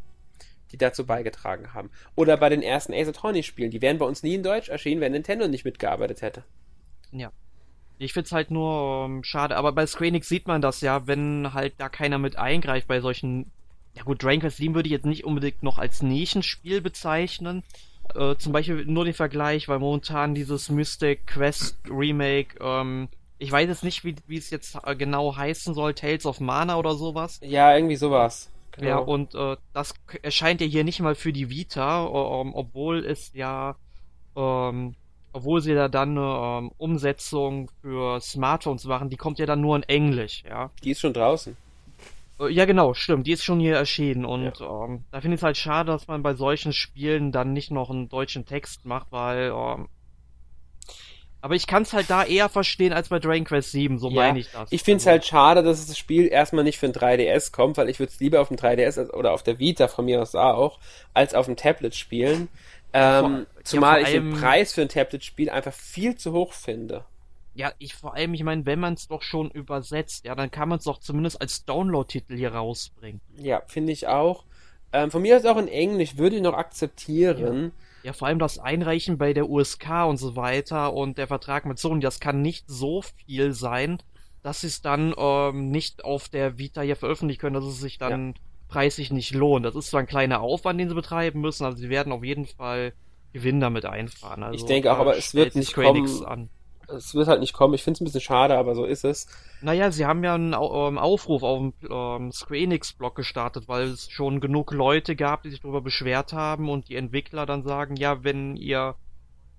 die dazu beigetragen haben. Oder bei den ersten Ace Attorney Spielen, die wären bei uns nie in Deutsch erschienen, wenn Nintendo nicht mitgearbeitet hätte. Ja. Ich find's halt nur ähm, schade, aber bei Square Enix sieht man das ja, wenn halt da keiner mit eingreift bei solchen ja gut, Dragon Quest 7 würde ich jetzt nicht unbedingt noch als Nischenspiel bezeichnen. Äh, zum Beispiel nur den Vergleich, weil momentan dieses Mystic Quest Remake, ähm, ich weiß jetzt nicht, wie, wie es jetzt äh, genau heißen soll, Tales of Mana oder sowas. Ja, irgendwie sowas. Genau. Ja, und äh, das erscheint ja hier nicht mal für die Vita, ähm, obwohl es ja, ähm, obwohl sie da dann eine ähm, Umsetzung für Smartphones machen, die kommt ja dann nur in Englisch, ja. Die ist schon draußen. Äh, Ja, genau, stimmt. Die ist schon hier erschienen und ähm, da finde ich es halt schade, dass man bei solchen Spielen dann nicht noch einen deutschen Text macht, weil ähm, aber ich kann es halt da eher verstehen als bei Dragon Quest 7, so Ja, meine ich das. Ich finde es Also, halt schade, dass das Spiel erstmal nicht für ein 3DS kommt, weil ich würde es lieber auf dem 3DS als, oder auf der Vita von mir aus auch, als auf dem Tablet spielen. Ähm, vor- zumal ja, vor ich den Preis für ein Tablet-Spiel einfach viel zu hoch finde. Ja, ich vor allem, ich meine, wenn man es doch schon übersetzt, ja, dann kann man es doch zumindest als Download-Titel hier rausbringen. Ja, finde ich auch. Ähm, von mir aus auch in Englisch würde ich noch akzeptieren. Ja, vor allem das Einreichen bei der USK und so weiter und der Vertrag mit Sony, das kann nicht so viel sein, dass sie es dann ähm, nicht auf der Vita hier veröffentlichen können, dass es sich dann preislich nicht lohnt. Das ist zwar ein kleiner Aufwand, den sie betreiben müssen, aber sie werden auf jeden Fall Gewinn damit einfahren. Also, Ich denke auch, aber es wird nicht Square kommen. An. Es wird halt nicht kommen. Ich finde es ein bisschen schade, aber so ist es. Naja, sie haben ja einen ähm, Aufruf auf dem ähm, Square Enix-Blog gestartet, weil es schon genug Leute gab, die sich darüber beschwert haben und die Entwickler dann sagen, ja, wenn ihr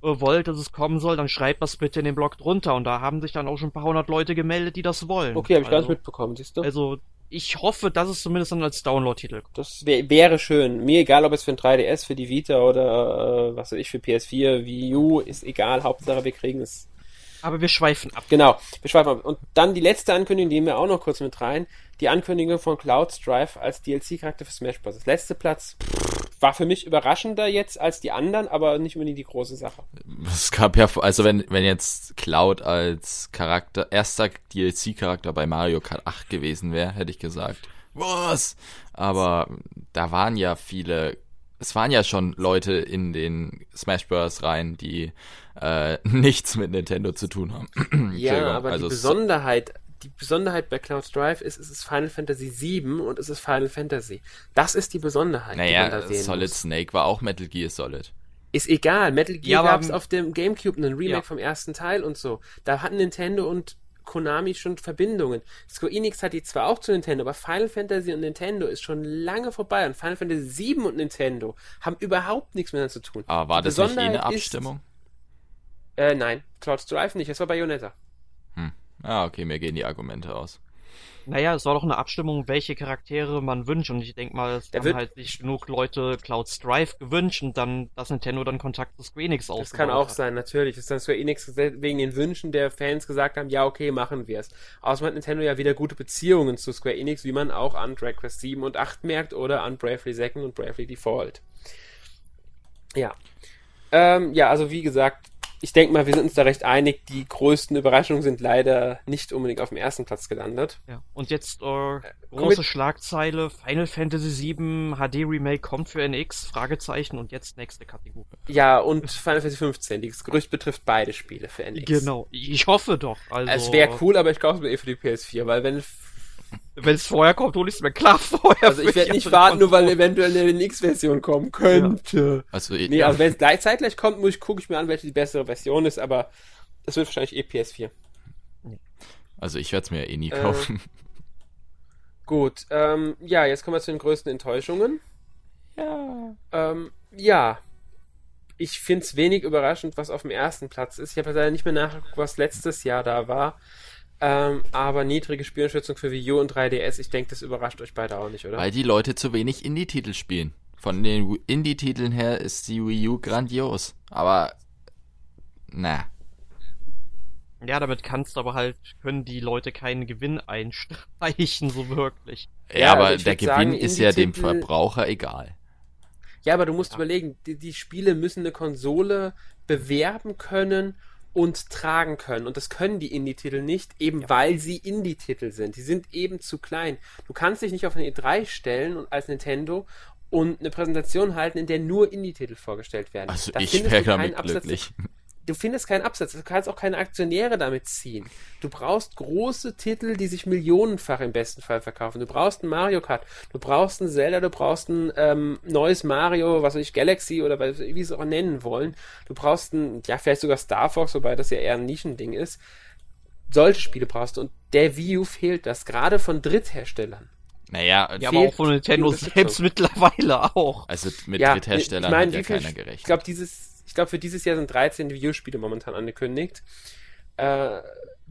äh, wollt, dass es kommen soll, dann schreibt das bitte in den Blog drunter. Und da haben sich dann auch schon ein paar hundert Leute gemeldet, die das wollen. Okay, habe ich gar also, nicht mitbekommen, siehst du? Also, ich hoffe, dass es zumindest dann als Download-Titel kommt. Das wär, wäre schön. Mir egal, ob es für ein 3DS, für die Vita oder äh, was weiß ich, für PS4, Wii U, ist egal. Hauptsache, wir kriegen es. Aber wir schweifen ab. Genau, wir schweifen ab. Und dann die letzte Ankündigung, die nehmen wir auch noch kurz mit rein. Die Ankündigung von Cloud Strife als DLC-Charakter für Smash Bros. Das letzte Platz war für mich überraschender jetzt als die anderen, aber nicht unbedingt die große Sache. Es gab ja, also wenn, wenn jetzt Cloud als Charakter, erster DLC-Charakter bei Mario Kart 8 gewesen wäre, hätte ich gesagt, was? Aber da waren ja viele, es waren ja schon Leute in den Smash Bros. rein, die äh, nichts mit Nintendo zu tun haben. Ja, aber also die es- Besonderheit, die Besonderheit bei Cloud Strife ist, es ist Final Fantasy VII und es ist Final Fantasy. Das ist die Besonderheit, die man Naja, da sehen Solid muss. Snake war auch Metal Gear Solid. Ist egal. Metal Gear Ja, gab es auf dem Gamecube einen Remake Ja. vom ersten Teil und so. Da hatten Nintendo und Konami schon Verbindungen. Square Enix hat die zwar auch zu Nintendo, aber Final Fantasy und Nintendo ist schon lange vorbei und Final Fantasy VII und Nintendo haben überhaupt nichts miteinander zu tun. Aber war Die das nicht eh eine Abstimmung? Äh, nein, Cloud Strife nicht, das war Bayonetta. Ah, okay, mir gehen die Argumente aus. Naja, es war doch eine Abstimmung, welche Charaktere man wünscht. Und ich denke mal, es haben halt sich genug Leute Cloud Strife gewünscht und dann, dass Nintendo dann Kontakt zu Square Enix aufgebaut Das kann auch hat. sein, natürlich. Das ist dann Square Enix wegen den Wünschen der Fans gesagt haben, ja, okay, machen wir es. Außerdem hat Nintendo ja wieder gute Beziehungen zu Square Enix, wie man auch an Drag Quest 7 und 8 merkt oder an Bravely Second und Bravely Default. Ja. Ähm, ja, also wie gesagt, ich denke mal, wir sind uns da recht einig. Die größten Überraschungen sind leider nicht unbedingt auf dem ersten Platz gelandet. Ja. Und jetzt äh, große Schlagzeile: Final Fantasy VII HD Remake kommt für NX? Fragezeichen und jetzt nächste Kategorie. Ja, und Final Fantasy 15. Das Gerücht betrifft beide Spiele für NX. Genau. Ich hoffe doch. Also, es wäre cool, aber ich kaufe es mir eh für die PS4, weil wenn wenn es vorher kommt, hole ich es mir klar vorher. Also ich werde nicht warten, nur weil eventuell eine NX-Version kommen könnte. Ja. Also, nee, ja. also wenn es gleich zeitgleich kommt, muss ich gucke ich mir an, welche die bessere Version ist, aber es wird wahrscheinlich eh PS4. Also ich werde es mir eh nie äh, kaufen. Äh, gut, ähm, ja, jetzt kommen wir zu den größten Enttäuschungen. Ja. Ähm, ja. Ich finde es wenig überraschend, was auf dem ersten Platz ist. Ich habe leider nicht mehr nachgeguckt, was letztes Jahr da war. Ähm, aber niedrige Spielunterstützung für Wii U und 3DS, ich denke, das überrascht euch beide auch nicht, oder? Weil die Leute zu wenig Indie-Titel spielen. Von den Indie-Titeln her ist die Wii U grandios. Aber, na. Ja, damit kannst du aber halt, können die Leute keinen Gewinn einstreichen, so wirklich. Ja, ja aber also der Gewinn sagen, ist ja dem Verbraucher egal. Ja, aber du musst ja. überlegen, die, die Spiele müssen eine Konsole bewerben können und tragen können. Und das können die Indie-Titel nicht, eben ja. weil sie Indie-Titel sind. Die sind eben zu klein. Du kannst dich nicht auf eine E3 stellen und als Nintendo und eine Präsentation halten, in der nur Indie-Titel vorgestellt werden. Also da ich wäre damit glücklich du findest keinen Absatz, du kannst auch keine Aktionäre damit ziehen. Du brauchst große Titel, die sich millionenfach im besten Fall verkaufen. Du brauchst ein Mario Kart, du brauchst ein Zelda, du brauchst ein ähm, neues Mario, was weiß ich, Galaxy oder wie sie es auch nennen wollen. Du brauchst ein, ja, vielleicht sogar Star Fox, wobei das ja eher ein Nischending ist. Solche Spiele brauchst du und der Wii U fehlt das, gerade von Drittherstellern. Naja, ja, aber auch von Nintendo selbst mittlerweile auch. Also mit ja, Drittherstellern ich mein, hat ja keiner gerechnet. Ich glaube, dieses ich glaube, für dieses Jahr sind 13 Videospiele momentan angekündigt. Äh,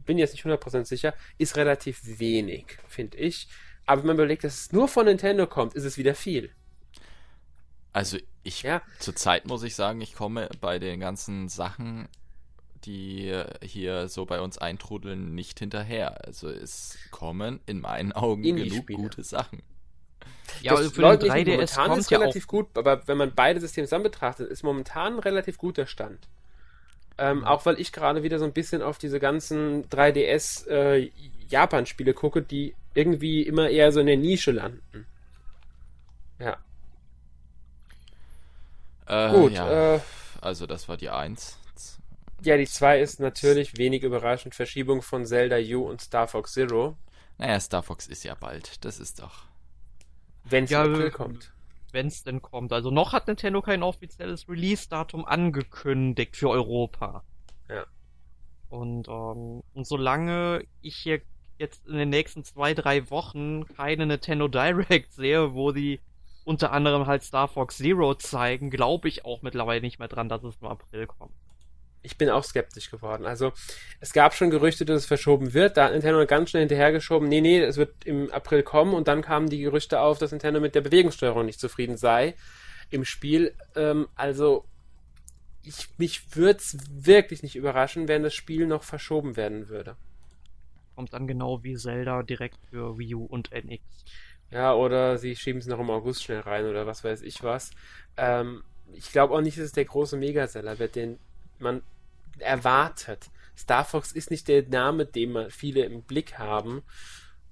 bin jetzt nicht 100% sicher. Ist relativ wenig, finde ich. Aber wenn man überlegt, dass es nur von Nintendo kommt, ist es wieder viel. Also ich, ja. zurzeit muss ich sagen, ich komme bei den ganzen Sachen, die hier so bei uns eintrudeln, nicht hinterher. Also es kommen in meinen Augen genug gute Sachen. Ja, das also für den 3DS kommt ist ja relativ gut, aber wenn man beide Systeme zusammen betrachtet, ist momentan ein relativ guter Stand. Ähm, mhm. Auch weil ich gerade wieder so ein bisschen auf diese ganzen 3DS äh, Japan-Spiele gucke, die irgendwie immer eher so in der Nische landen. Ja. Äh, Gut. Ja. Äh, also das war die 1. Ja, die 2 ist natürlich wenig überraschend Verschiebung von Zelda U und Star Fox Zero. Naja, Star Fox ist ja bald. Das ist doch. Wenn es ja, April kommt. Wenn es denn kommt. Also noch hat Nintendo kein offizielles Release-Datum angekündigt für Europa. Ja. Und, ähm, und solange ich hier jetzt in den nächsten zwei, drei Wochen keine Nintendo Direct sehe, wo sie unter anderem halt Star Fox Zero zeigen, glaube ich auch mittlerweile nicht mehr dran, dass es im April kommt ich bin auch skeptisch geworden. Also es gab schon Gerüchte, dass es verschoben wird. Da hat Nintendo ganz schnell hinterhergeschoben, nee, nee, es wird im April kommen und dann kamen die Gerüchte auf, dass Nintendo mit der Bewegungssteuerung nicht zufrieden sei im Spiel. Ähm, also ich, mich würde es wirklich nicht überraschen, wenn das Spiel noch verschoben werden würde. Kommt dann genau wie Zelda direkt für Wii U und NX. Ja, oder sie schieben es noch im August schnell rein oder was weiß ich was. Ähm, ich glaube auch nicht, dass es der große Megaseller wird, den man erwartet. Star Fox ist nicht der Name, den man viele im Blick haben.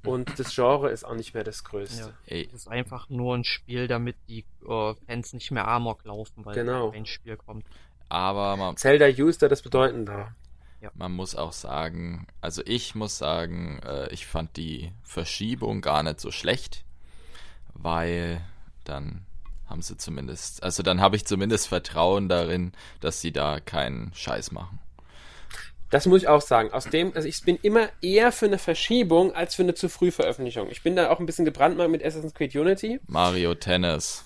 Und das Genre ist auch nicht mehr das größte. Ja, es ist einfach nur ein Spiel, damit die äh, Fans nicht mehr Amok laufen, weil genau. ein Spiel kommt. Aber man, Zelda U ist da das Bedeutende. Ja. Man muss auch sagen, also ich muss sagen, äh, ich fand die Verschiebung gar nicht so schlecht, weil dann haben sie zumindest, also dann habe ich zumindest Vertrauen darin, dass sie da keinen Scheiß machen. Das muss ich auch sagen. Aus dem, also ich bin immer eher für eine Verschiebung als für eine zu früh Veröffentlichung. Ich bin da auch ein bisschen gebrandmarkt mit Assassin's Creed Unity. Mario Tennis.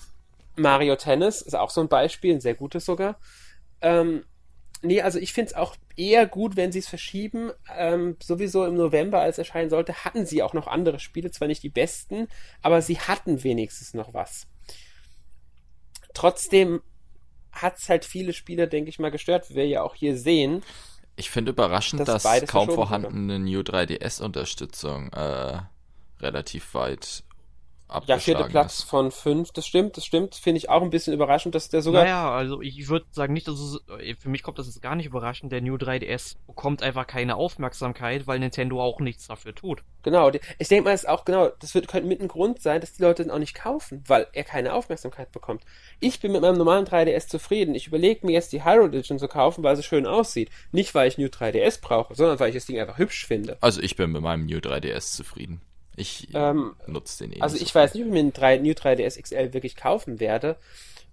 Mario Tennis ist auch so ein Beispiel, ein sehr gutes sogar. Ähm, Nee, also ich finde es auch eher gut, wenn sie es verschieben. Ähm, sowieso im November, als erscheinen sollte, hatten sie auch noch andere Spiele, zwar nicht die besten, aber sie hatten wenigstens noch was. Trotzdem hat es halt viele Spieler, denke ich mal, gestört, wie wir ja auch hier sehen. Ich finde überraschend, dass, dass kaum vorhandene New 3DS-Unterstützung äh, relativ weit ja, vierter Platz ist. von fünf, das stimmt, das stimmt. Finde ich auch ein bisschen überraschend, dass der sogar. Naja, also ich würde sagen nicht, dass es, äh, für mich kommt das jetzt gar nicht überraschend. Der New 3DS bekommt einfach keine Aufmerksamkeit, weil Nintendo auch nichts dafür tut. Genau, ich denke mal, ist auch genau, das wird, könnte mit ein Grund sein, dass die Leute den auch nicht kaufen, weil er keine Aufmerksamkeit bekommt. Ich bin mit meinem normalen 3DS zufrieden. Ich überlege mir jetzt die Hyrule Edition zu kaufen, weil sie schön aussieht. Nicht, weil ich New 3DS brauche, sondern weil ich das Ding einfach hübsch finde. Also ich bin mit meinem New 3DS zufrieden. Ich ähm, nutze den eh. Also ich so weiß nicht, ob ich mir einen 3, New 3DS XL wirklich kaufen werde,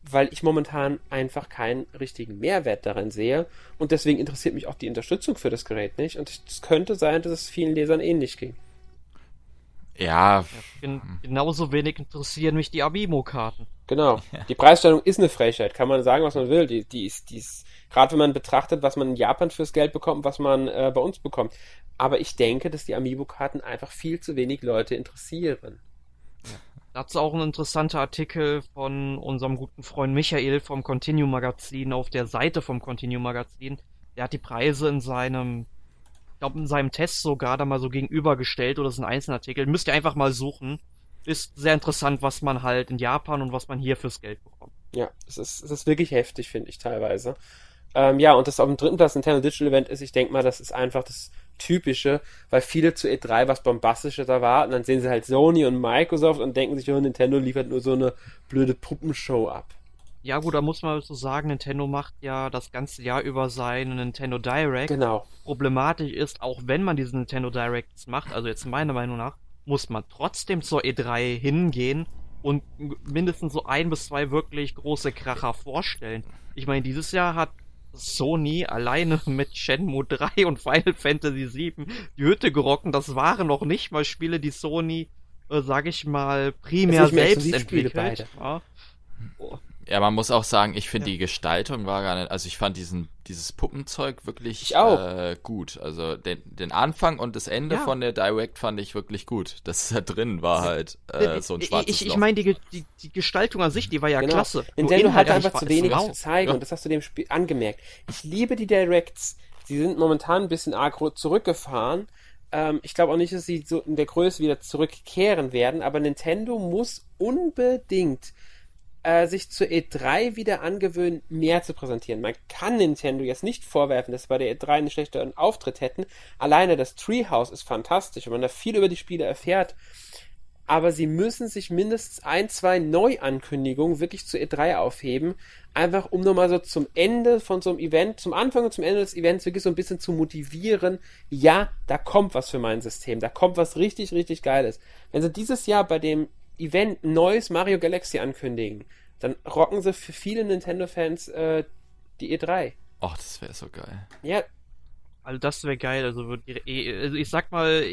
weil ich momentan einfach keinen richtigen Mehrwert darin sehe. Und deswegen interessiert mich auch die Unterstützung für das Gerät nicht. Und es könnte sein, dass es vielen Lesern ähnlich ging. Ja. ja genauso wenig interessieren mich die Abimo-Karten. Genau. Ja. Die Preisstellung ist eine Frechheit. Kann man sagen, was man will. Die, die ist, die ist, gerade wenn man betrachtet, was man in Japan fürs Geld bekommt, was man äh, bei uns bekommt. Aber ich denke, dass die Amiibo-Karten einfach viel zu wenig Leute interessieren. Ja. Dazu auch ein interessanter Artikel von unserem guten Freund Michael vom Continue Magazin auf der Seite vom Continue Magazin. Der hat die Preise in seinem, ich glaube in seinem Test sogar da mal so gegenübergestellt oder ist ein Einzelartikel. Müsst ihr einfach mal suchen. Ist sehr interessant, was man halt in Japan und was man hier fürs Geld bekommt. Ja, es ist, es ist wirklich heftig, finde ich teilweise. Ähm, ja, und das auf dem dritten Platz Nintendo Digital Event ist, ich denke mal, das ist einfach das Typische, weil viele zu E3 was Bombastisches erwarten, dann sehen sie halt Sony und Microsoft und denken sich, oh, Nintendo liefert nur so eine blöde Puppenshow ab. Ja gut, da muss man so sagen, Nintendo macht ja das ganze Jahr über seinen Nintendo Direct. Genau. Problematisch ist, auch wenn man diesen Nintendo Directs macht, also jetzt meiner Meinung nach, muss man trotzdem zur E3 hingehen und mindestens so ein bis zwei wirklich große Kracher vorstellen. Ich meine, dieses Jahr hat Sony alleine mit Shenmue 3 und Final Fantasy 7 die Hütte gerocken. Das waren noch nicht mal Spiele, die Sony, äh, sag ich mal, primär selbst entwickelt. Ja. Ja, man muss auch sagen, ich finde ja. die Gestaltung war gar nicht, also ich fand diesen, dieses Puppenzeug wirklich äh, gut. Also den, den Anfang und das Ende ja. von der Direct fand ich wirklich gut. Das da drin war halt äh, so ein schwarzes Ich, ich meine, die, die, die Gestaltung an sich, die war ja genau. klasse. Nintendo hat einfach zu wenig zu zeigen ja. und das hast du dem Spiel angemerkt. Ich liebe die Directs. Sie sind momentan ein bisschen arg zurückgefahren. Ähm, ich glaube auch nicht, dass sie so in der Größe wieder zurückkehren werden, aber Nintendo muss unbedingt äh, sich zur E3 wieder angewöhnen, mehr zu präsentieren. Man kann Nintendo jetzt nicht vorwerfen, dass sie bei der E3 einen schlechteren Auftritt hätten. Alleine das Treehouse ist fantastisch und man da viel über die Spiele erfährt. Aber sie müssen sich mindestens ein, zwei Neuankündigungen wirklich zur E3 aufheben. Einfach um nochmal so zum Ende von so einem Event, zum Anfang und zum Ende des Events wirklich so ein bisschen zu motivieren. Ja, da kommt was für mein System. Da kommt was richtig, richtig Geiles. Wenn sie dieses Jahr bei dem Event ein neues Mario Galaxy ankündigen, dann rocken sie für viele Nintendo-Fans äh, die E3. Ach, das wäre so geil. Ja. Also das wäre geil. Also, also ich sag mal,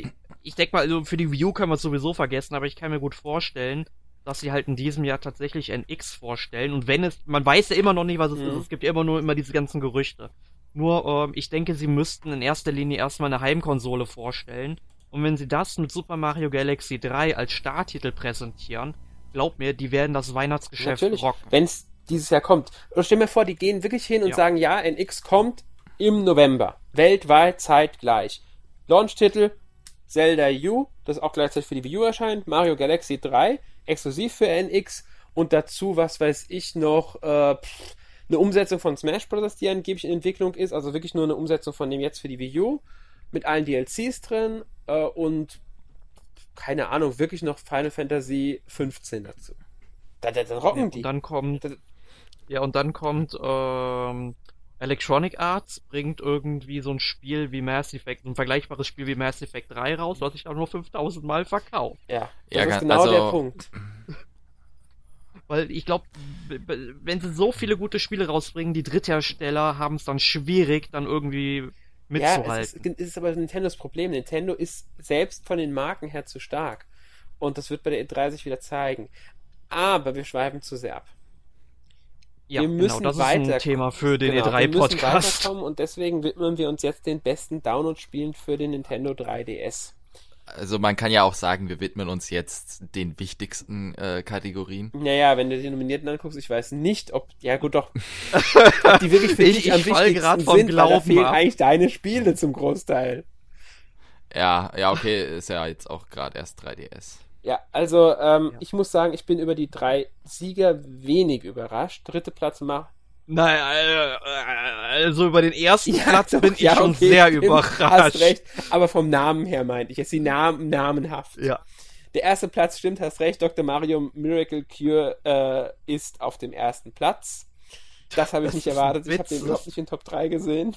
ich denke mal, also für die View können wir es sowieso vergessen, aber ich kann mir gut vorstellen, dass sie halt in diesem Jahr tatsächlich NX vorstellen. Und wenn es, man weiß ja immer noch nicht, was es mhm. ist. Es gibt ja immer nur immer diese ganzen Gerüchte. Nur, ähm, ich denke, sie müssten in erster Linie erstmal eine Heimkonsole vorstellen und wenn sie das mit Super Mario Galaxy 3 als Starttitel präsentieren, glaub mir, die werden das Weihnachtsgeschäft Natürlich, rocken. Wenn es dieses Jahr kommt. Und stell mir vor, die gehen wirklich hin und ja. sagen, ja, NX kommt im November. Weltweit zeitgleich. Launch-Titel Zelda U, das auch gleichzeitig für die Wii U erscheint, Mario Galaxy 3, exklusiv für NX und dazu, was weiß ich noch, äh, pff, eine Umsetzung von Smash Bros., die angeblich in Entwicklung ist, also wirklich nur eine Umsetzung von dem jetzt für die Wii U, mit allen DLCs drin äh, und keine Ahnung, wirklich noch Final Fantasy 15 dazu. Da, da, da rocken ja, die. Und dann kommt, da, ja, und dann kommt ähm, Electronic Arts bringt irgendwie so ein Spiel wie Mass Effect, ein vergleichbares Spiel wie Mass Effect 3 raus, was sich auch nur 5000 Mal verkauft. Ja, das ja, ist genau also, der Punkt. Weil ich glaube, wenn sie so viele gute Spiele rausbringen, die Dritthersteller haben es dann schwierig, dann irgendwie mitzuhalten. Ja, es ist, es ist aber Nintendos Problem. Nintendo ist selbst von den Marken her zu stark. Und das wird bei der E30 wieder zeigen. Aber wir schweifen zu sehr ab. Ja, wir müssen genau, das weiter ist ein Thema für den genau, E3-Podcast. und deswegen widmen wir uns jetzt den besten Download-Spielen für den Nintendo 3DS. Also man kann ja auch sagen, wir widmen uns jetzt den wichtigsten äh, Kategorien. Naja, wenn du die Nominierten anguckst, ich weiß nicht, ob, ja gut doch, ob die wirklich für ich, dich am ich wichtigsten vom sind, Glauben weil da fehlen ab. eigentlich deine Spiele zum Großteil. Ja, ja, okay, ist ja jetzt auch gerade erst 3DS. Ja, also ähm, ja. ich muss sagen, ich bin über die drei Sieger wenig überrascht. Dritte Platz macht. Nein, also über den ersten ja, Platz doch, bin ich ja, schon okay, sehr stimmt, überrascht. Hast recht, aber vom Namen her meinte ich jetzt die Namen namenhaft. Ja. Der erste Platz stimmt, hast recht. Dr. Mario Miracle Cure äh, ist auf dem ersten Platz. Das habe ich nicht erwartet. Ich habe den überhaupt nicht in Top 3 gesehen.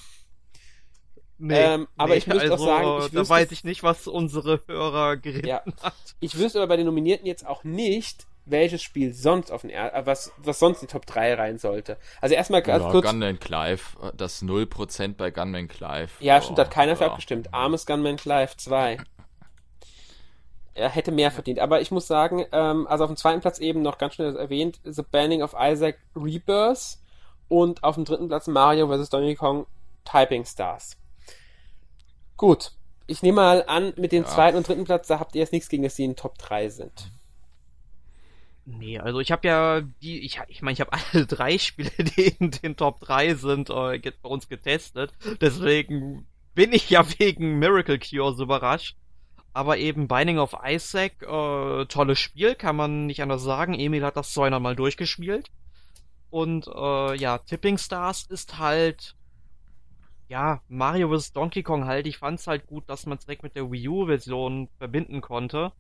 Nee, ähm, aber nee, ich muss also, auch sagen, ich da weiß ich nicht, was unsere Hörer geritten ja. hat. Ich wüsste aber bei den Nominierten jetzt auch nicht, welches Spiel sonst auf den er äh, was, was sonst in die Top 3 rein sollte. Also erstmal ganz ja, kurz. Gunman Clive, das 0% bei Gunman Clive. Ja, oh, stimmt, hat keiner für abgestimmt. Armes Gunman Clive 2. Er hätte mehr verdient. Aber ich muss sagen, ähm, also auf dem zweiten Platz eben noch ganz schnell erwähnt, The Banning of Isaac Rebirth und auf dem dritten Platz Mario vs. Donkey Kong Typing Stars. Gut. Ich nehme mal an, mit dem ja. zweiten und dritten Platz, da habt ihr jetzt nichts gegen, dass sie in Top 3 sind. Nee, also ich habe ja die, ich ich meine, ich habe alle drei Spiele, die in den Top 3 sind, äh, bei uns getestet. Deswegen bin ich ja wegen Miracle Cure so überrascht. Aber eben Binding of Isaac, äh, tolles Spiel, kann man nicht anders sagen. Emil hat das 200 Mal durchgespielt. Und äh, ja, Tipping Stars ist halt ja, Mario vs. Donkey Kong halt, ich fand's halt gut, dass man es direkt mit der Wii U-Version verbinden konnte.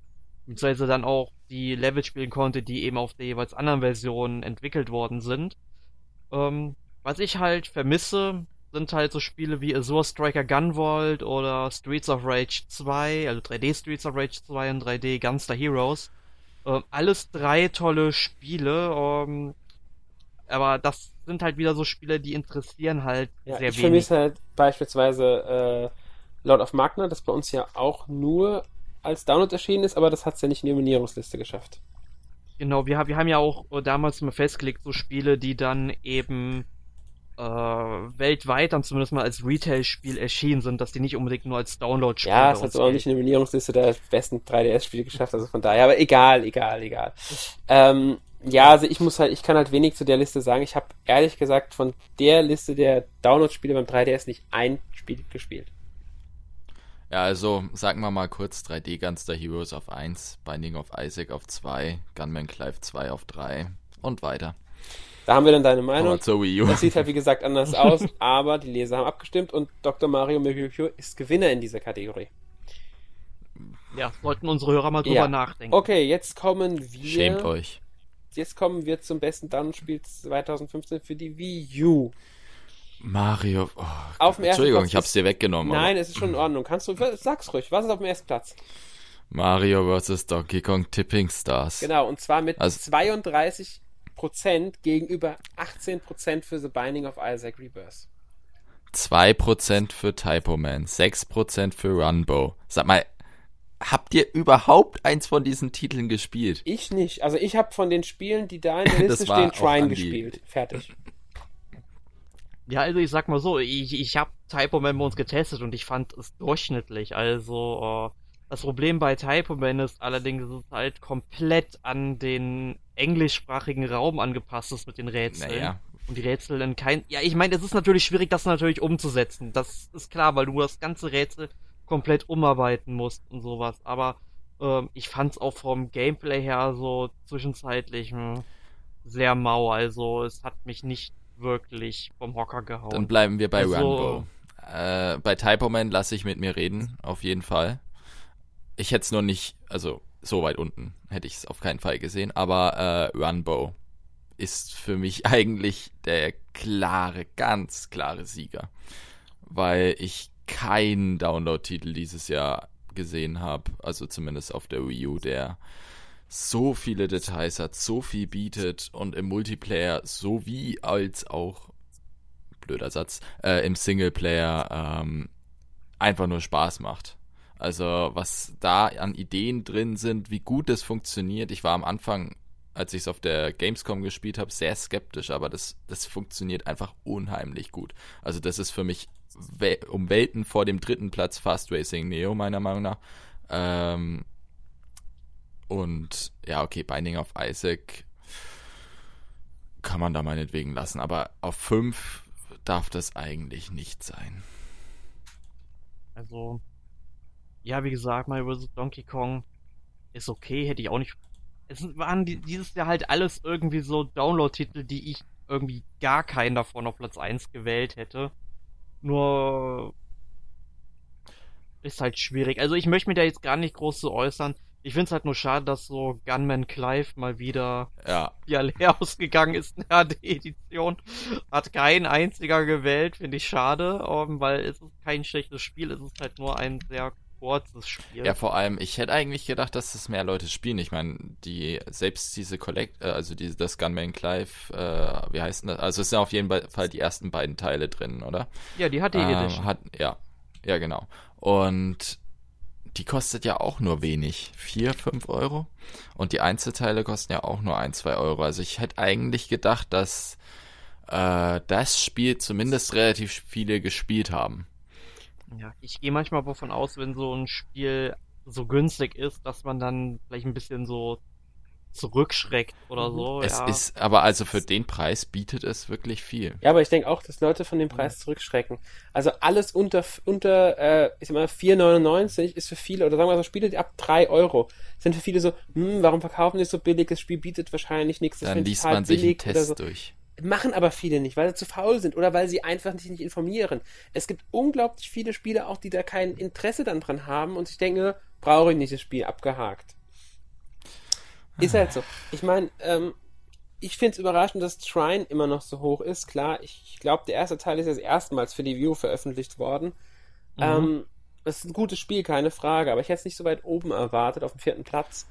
Beziehungsweise dann auch die Level spielen konnte, die eben auf der jeweils anderen Version entwickelt worden sind. Ähm, was ich halt vermisse, sind halt so Spiele wie Azure Striker Gunvolt oder Streets of Rage 2, also 3D Streets of Rage 2 und 3D Gunster Heroes. Ähm, alles drei tolle Spiele. Ähm, aber das sind halt wieder so Spiele, die interessieren halt ja, sehr ich wenig. Ich vermisse halt beispielsweise äh, Lord of Magna, das bei uns ja auch nur als Download erschienen ist, aber das hat es ja nicht in die Nominierungsliste geschafft. Genau, wir, wir haben ja auch äh, damals mal festgelegt, so Spiele, die dann eben äh, weltweit dann zumindest mal als Retail-Spiel erschienen sind, dass die nicht unbedingt nur als Download-Spiel Ja, es hat auch nicht in die Nominierungsliste der besten 3DS-Spiele geschafft, also von daher, aber egal, egal, egal. ähm, ja, also ich muss halt, ich kann halt wenig zu der Liste sagen. Ich habe ehrlich gesagt von der Liste der Download-Spiele beim 3DS nicht ein Spiel gespielt. Ja, also sagen wir mal kurz 3D Gunster Heroes auf 1, Binding of Isaac auf 2, Gunman Clive 2 auf 3 und weiter. Da haben wir dann deine Meinung. Zur Wii U. Das sieht halt wie gesagt anders aus, aber die Leser haben abgestimmt und Dr. Mario Miracle ist Gewinner in dieser Kategorie. Ja, sollten unsere Hörer mal drüber ja. nachdenken. Okay, jetzt kommen wir. Schämt euch jetzt kommen wir zum besten Download-Spiel 2015 für die Wii U. Mario. Oh, auf dem Entschuldigung, ich hab's dir weggenommen. Nein, aber. es ist schon in Ordnung. Kannst du, sag's ruhig, was ist auf dem ersten Platz? Mario vs. Donkey Kong Tipping Stars. Genau, und zwar mit also, 32% gegenüber 18% für The Binding of Isaac Rebirth. 2% für Typo Man, 6% für Runbow. Sag mal, Habt ihr überhaupt eins von diesen Titeln gespielt? Ich nicht. Also ich habe von den Spielen, die da in der Liste stehen, Trine gespielt. Fertig. Ja, also ich sag mal so, ich, ich habe Typo Man bei uns getestet und ich fand es durchschnittlich. Also äh, das Problem bei Typo Man ist allerdings, dass es halt komplett an den englischsprachigen Raum angepasst ist mit den Rätseln. Naja. Und die Rätsel in kein... Ja, ich meine, es ist natürlich schwierig, das natürlich umzusetzen. Das ist klar, weil du das ganze Rätsel komplett umarbeiten musst und sowas. Aber ähm, ich fand's auch vom Gameplay her so zwischenzeitlich mh, hm, sehr mau. Also es hat mich nicht wirklich vom Hocker gehauen. Dann bleiben wir bei also, Runbow. Äh, bei Typo Man lasse ich mit mir reden, auf jeden Fall. Ich hätte es nur nicht, also so weit unten hätte ich es auf keinen Fall gesehen, aber äh, Runbow ist für mich eigentlich der klare, ganz klare Sieger. Weil ich keinen Download-Titel dieses Jahr gesehen habe, also zumindest auf der Wii U, der so viele Details hat, so viel bietet und im Multiplayer sowie als auch, blöder Satz, äh, im Singleplayer ähm, einfach nur Spaß macht. Also was da an Ideen drin sind, wie gut es funktioniert. Ich war am Anfang als ich es auf der Gamescom gespielt habe, sehr skeptisch, aber das, das funktioniert einfach unheimlich gut. Also das ist für mich um Welten vor dem dritten Platz Fast Racing Neo, meiner Meinung nach. Ähm, und ja, okay, Binding of Isaac kann man da meinetwegen lassen, aber auf 5 darf das eigentlich nicht sein. Also, ja, wie gesagt, Mario vs. Donkey Kong ist okay, hätte ich auch nicht. Es waren dieses Jahr halt alles irgendwie so Download-Titel, die ich irgendwie gar keinen davon auf Platz 1 gewählt hätte. Nur ist halt schwierig. Also ich möchte mir da jetzt gar nicht groß zu äußern. Ich finde es halt nur schade, dass so Gunman Clive mal wieder ja. ja leer ausgegangen ist in der AD-Edition. Hat kein einziger gewählt, finde ich schade, um, ähm, weil es ist kein schlechtes Spiel, es ist halt nur ein sehr kurzes Spiel. Ja, vor allem, ich hätte eigentlich gedacht, dass das mehr Leute spielen. Ich meine, die, selbst diese Collect, äh, also diese, das Gunman Clive, äh, wie heißt das? Also es sind auf jeden Fall die ersten beiden Teile drin, oder? Ja, die hat die ähm, Edition. Hat, ja, ja, genau. Und die kostet ja auch nur wenig. Vier, fünf Euro. Und die Einzelteile kosten ja auch nur ein, zwei Euro. Also ich hätte eigentlich gedacht, dass äh, das Spiel zumindest relativ viele gespielt haben. Ja, ich gehe manchmal davon aus, wenn so ein Spiel so günstig ist, dass man dann vielleicht ein bisschen so zurückschreckt oder so. Es ja. ist, aber also für den Preis bietet es wirklich viel. Ja, aber ich denke auch, dass Leute von dem Preis zurückschrecken. Also alles unter, unter äh, ich sag mal, 4,99 ist für viele, oder sagen wir so, Spiele ab 3 Euro sind für viele so, hm, warum verkaufen die so billig? Das Spiel bietet wahrscheinlich nichts. Das Dann liest man sich einen Test so. durch. Machen aber viele nicht, weil sie zu faul sind oder weil sie einfach sich nicht informieren. Es gibt unglaublich viele Spiele auch, die da kein Interesse dann dran haben und sich denken, brauche ich nicht das Spiel abgehakt. Ist halt so. Ich meine, ähm, ich finde es überraschend, dass Trine immer noch so hoch ist. Klar, ich, glaube, der erste Teil ist jetzt erstmals für die View veröffentlicht worden. Mhm. Ähm, das ist ein gutes Spiel, keine Frage, aber ich hätte es nicht so weit oben erwartet, auf dem vierten Platz.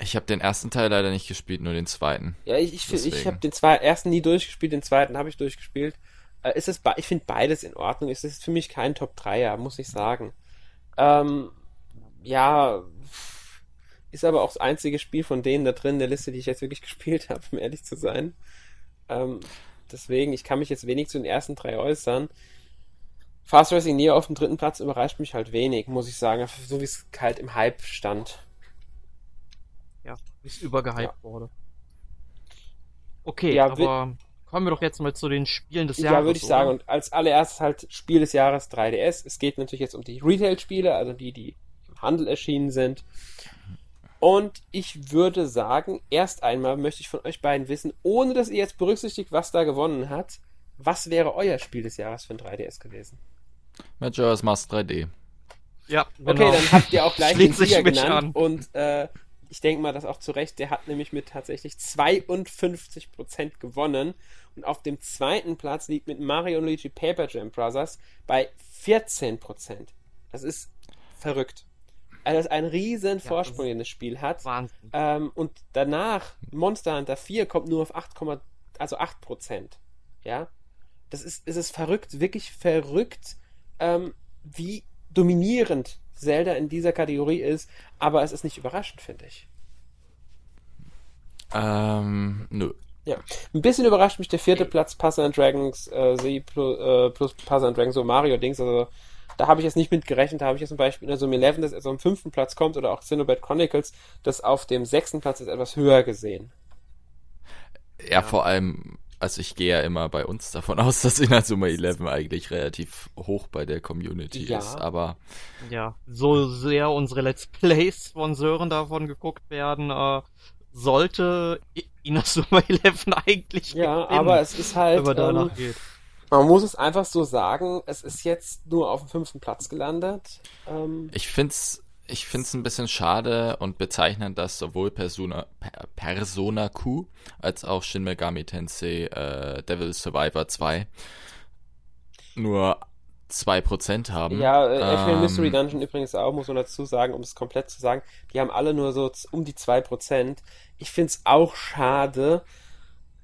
Ich habe den ersten Teil leider nicht gespielt, nur den zweiten. Ja, ich, ich, ich habe den zwei, ersten nie durchgespielt, den zweiten habe ich durchgespielt. Äh, ist es, ich finde beides in Ordnung. Es ist für mich kein Top 3er, muss ich sagen. Ähm, ja, ist aber auch das einzige Spiel von denen da drin in der Liste, die ich jetzt wirklich gespielt habe, um ehrlich zu sein. Ähm, deswegen, ich kann mich jetzt wenig zu den ersten drei äußern. Fast Racing Neo auf dem dritten Platz überrascht mich halt wenig, muss ich sagen, so wie es halt im Hype stand. Ja, wie es übergehypt ja. wurde. Okay, ja, aber kommen wir doch jetzt mal zu den Spielen des Jahres. Ja, würde ich oder? sagen. Und als allererstes halt Spiel des Jahres 3DS. Es geht natürlich jetzt um die Retail-Spiele, also die, die im Handel erschienen sind. Und ich würde sagen, erst einmal möchte ich von euch beiden wissen, ohne dass ihr jetzt berücksichtigt, was da gewonnen hat, was wäre euer Spiel des Jahres für ein 3DS gewesen? Majora's Mask 3D. Ja, genau. Okay, dann habt ihr auch gleich den Sieger genannt. An. Und äh, ich denke mal, das auch zu Recht. Der hat nämlich mit tatsächlich 52% gewonnen. Und auf dem zweiten Platz liegt mit Mario und Luigi Paper Jam Brothers bei 14%. Das ist verrückt. Also das ist ein riesen Vorsprung, ja, den das Spiel hat. Wahnsinn. Ähm, und danach, Monster Hunter 4 kommt nur auf 8, also 8 Prozent. Ja. Das ist, es ist verrückt, wirklich verrückt, ähm, wie dominierend Zelda in dieser Kategorie ist, aber es ist nicht überraschend, finde ich. Ähm, nö. Ja, ein bisschen überrascht mich der vierte Platz Puzzle Dragons äh, Z plus, äh, plus Puzzle Dragons so Mario Dings, also da habe ich jetzt nicht mit gerechnet. Da habe ich jetzt zum Beispiel in der Summe 11, das also am fünften Platz kommt, oder auch Xenoblade Chronicles, das auf dem sechsten Platz ist etwas höher gesehen. Ja, ja, vor allem, also ich gehe ja immer bei uns davon aus, dass in der Summe 11 eigentlich relativ hoch bei der Community ja. ist, aber. Ja, so sehr unsere Let's Plays von Sören davon geguckt werden, äh, sollte Inazuma 11 eigentlich Ja, gewinnen, aber es ist halt, wenn man ähm, geht. Man muss es einfach so sagen, es ist jetzt nur auf dem fünften Platz gelandet. Ähm, ich finde es ich find's ein bisschen schade und bezeichnend, dass sowohl Persona, Persona Q als auch Shin Megami Tensei äh, Devil Survivor 2 nur 2% haben. Ja, äh, ähm, Mystery Dungeon übrigens auch, muss man dazu sagen, um es komplett zu sagen, die haben alle nur so um die 2%. Ich finde es auch schade,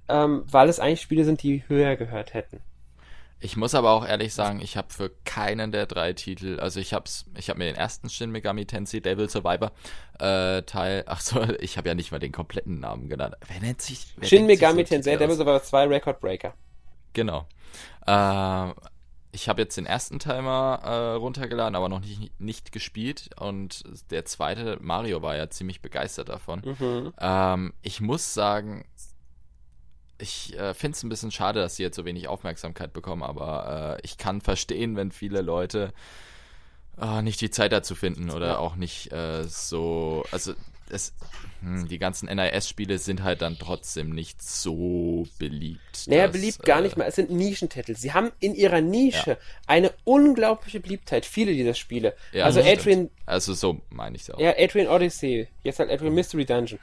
ähm, weil es eigentlich Spiele sind, die höher gehört hätten. Ich muss aber auch ehrlich sagen, ich habe für keinen der drei Titel, also ich hab's, ich habe mir den ersten Shin Megami Tensei Devil Survivor äh, Teil, ach so, ich habe ja nicht mal den kompletten Namen genannt. Wer nennt sich? Wer Shin Megami Tensei Devil Survivor 2 Record Breaker. Genau. Äh, ich habe jetzt den ersten Teil mal äh, runtergeladen, aber noch nicht, nicht gespielt. Und der zweite, Mario, war ja ziemlich begeistert davon. Mhm. Ähm, ich muss sagen, ich äh, finde es ein bisschen schade, dass sie jetzt so wenig Aufmerksamkeit bekommen, aber äh, ich kann verstehen, wenn viele Leute äh, nicht die Zeit dazu finden oder auch nicht äh, so. Also es, hm, die ganzen NIS-Spiele sind halt dann trotzdem nicht so beliebt. Naja, dass, beliebt gar äh, nicht mal. Es sind Nischentitel. Sie haben in ihrer Nische ja. eine unglaubliche Beliebtheit. Viele dieser Spiele. Ja, also Adrian. Also so meine ich es auch. Ja, Adrian Odyssey. Jetzt halt Adrian Mystery Dungeon.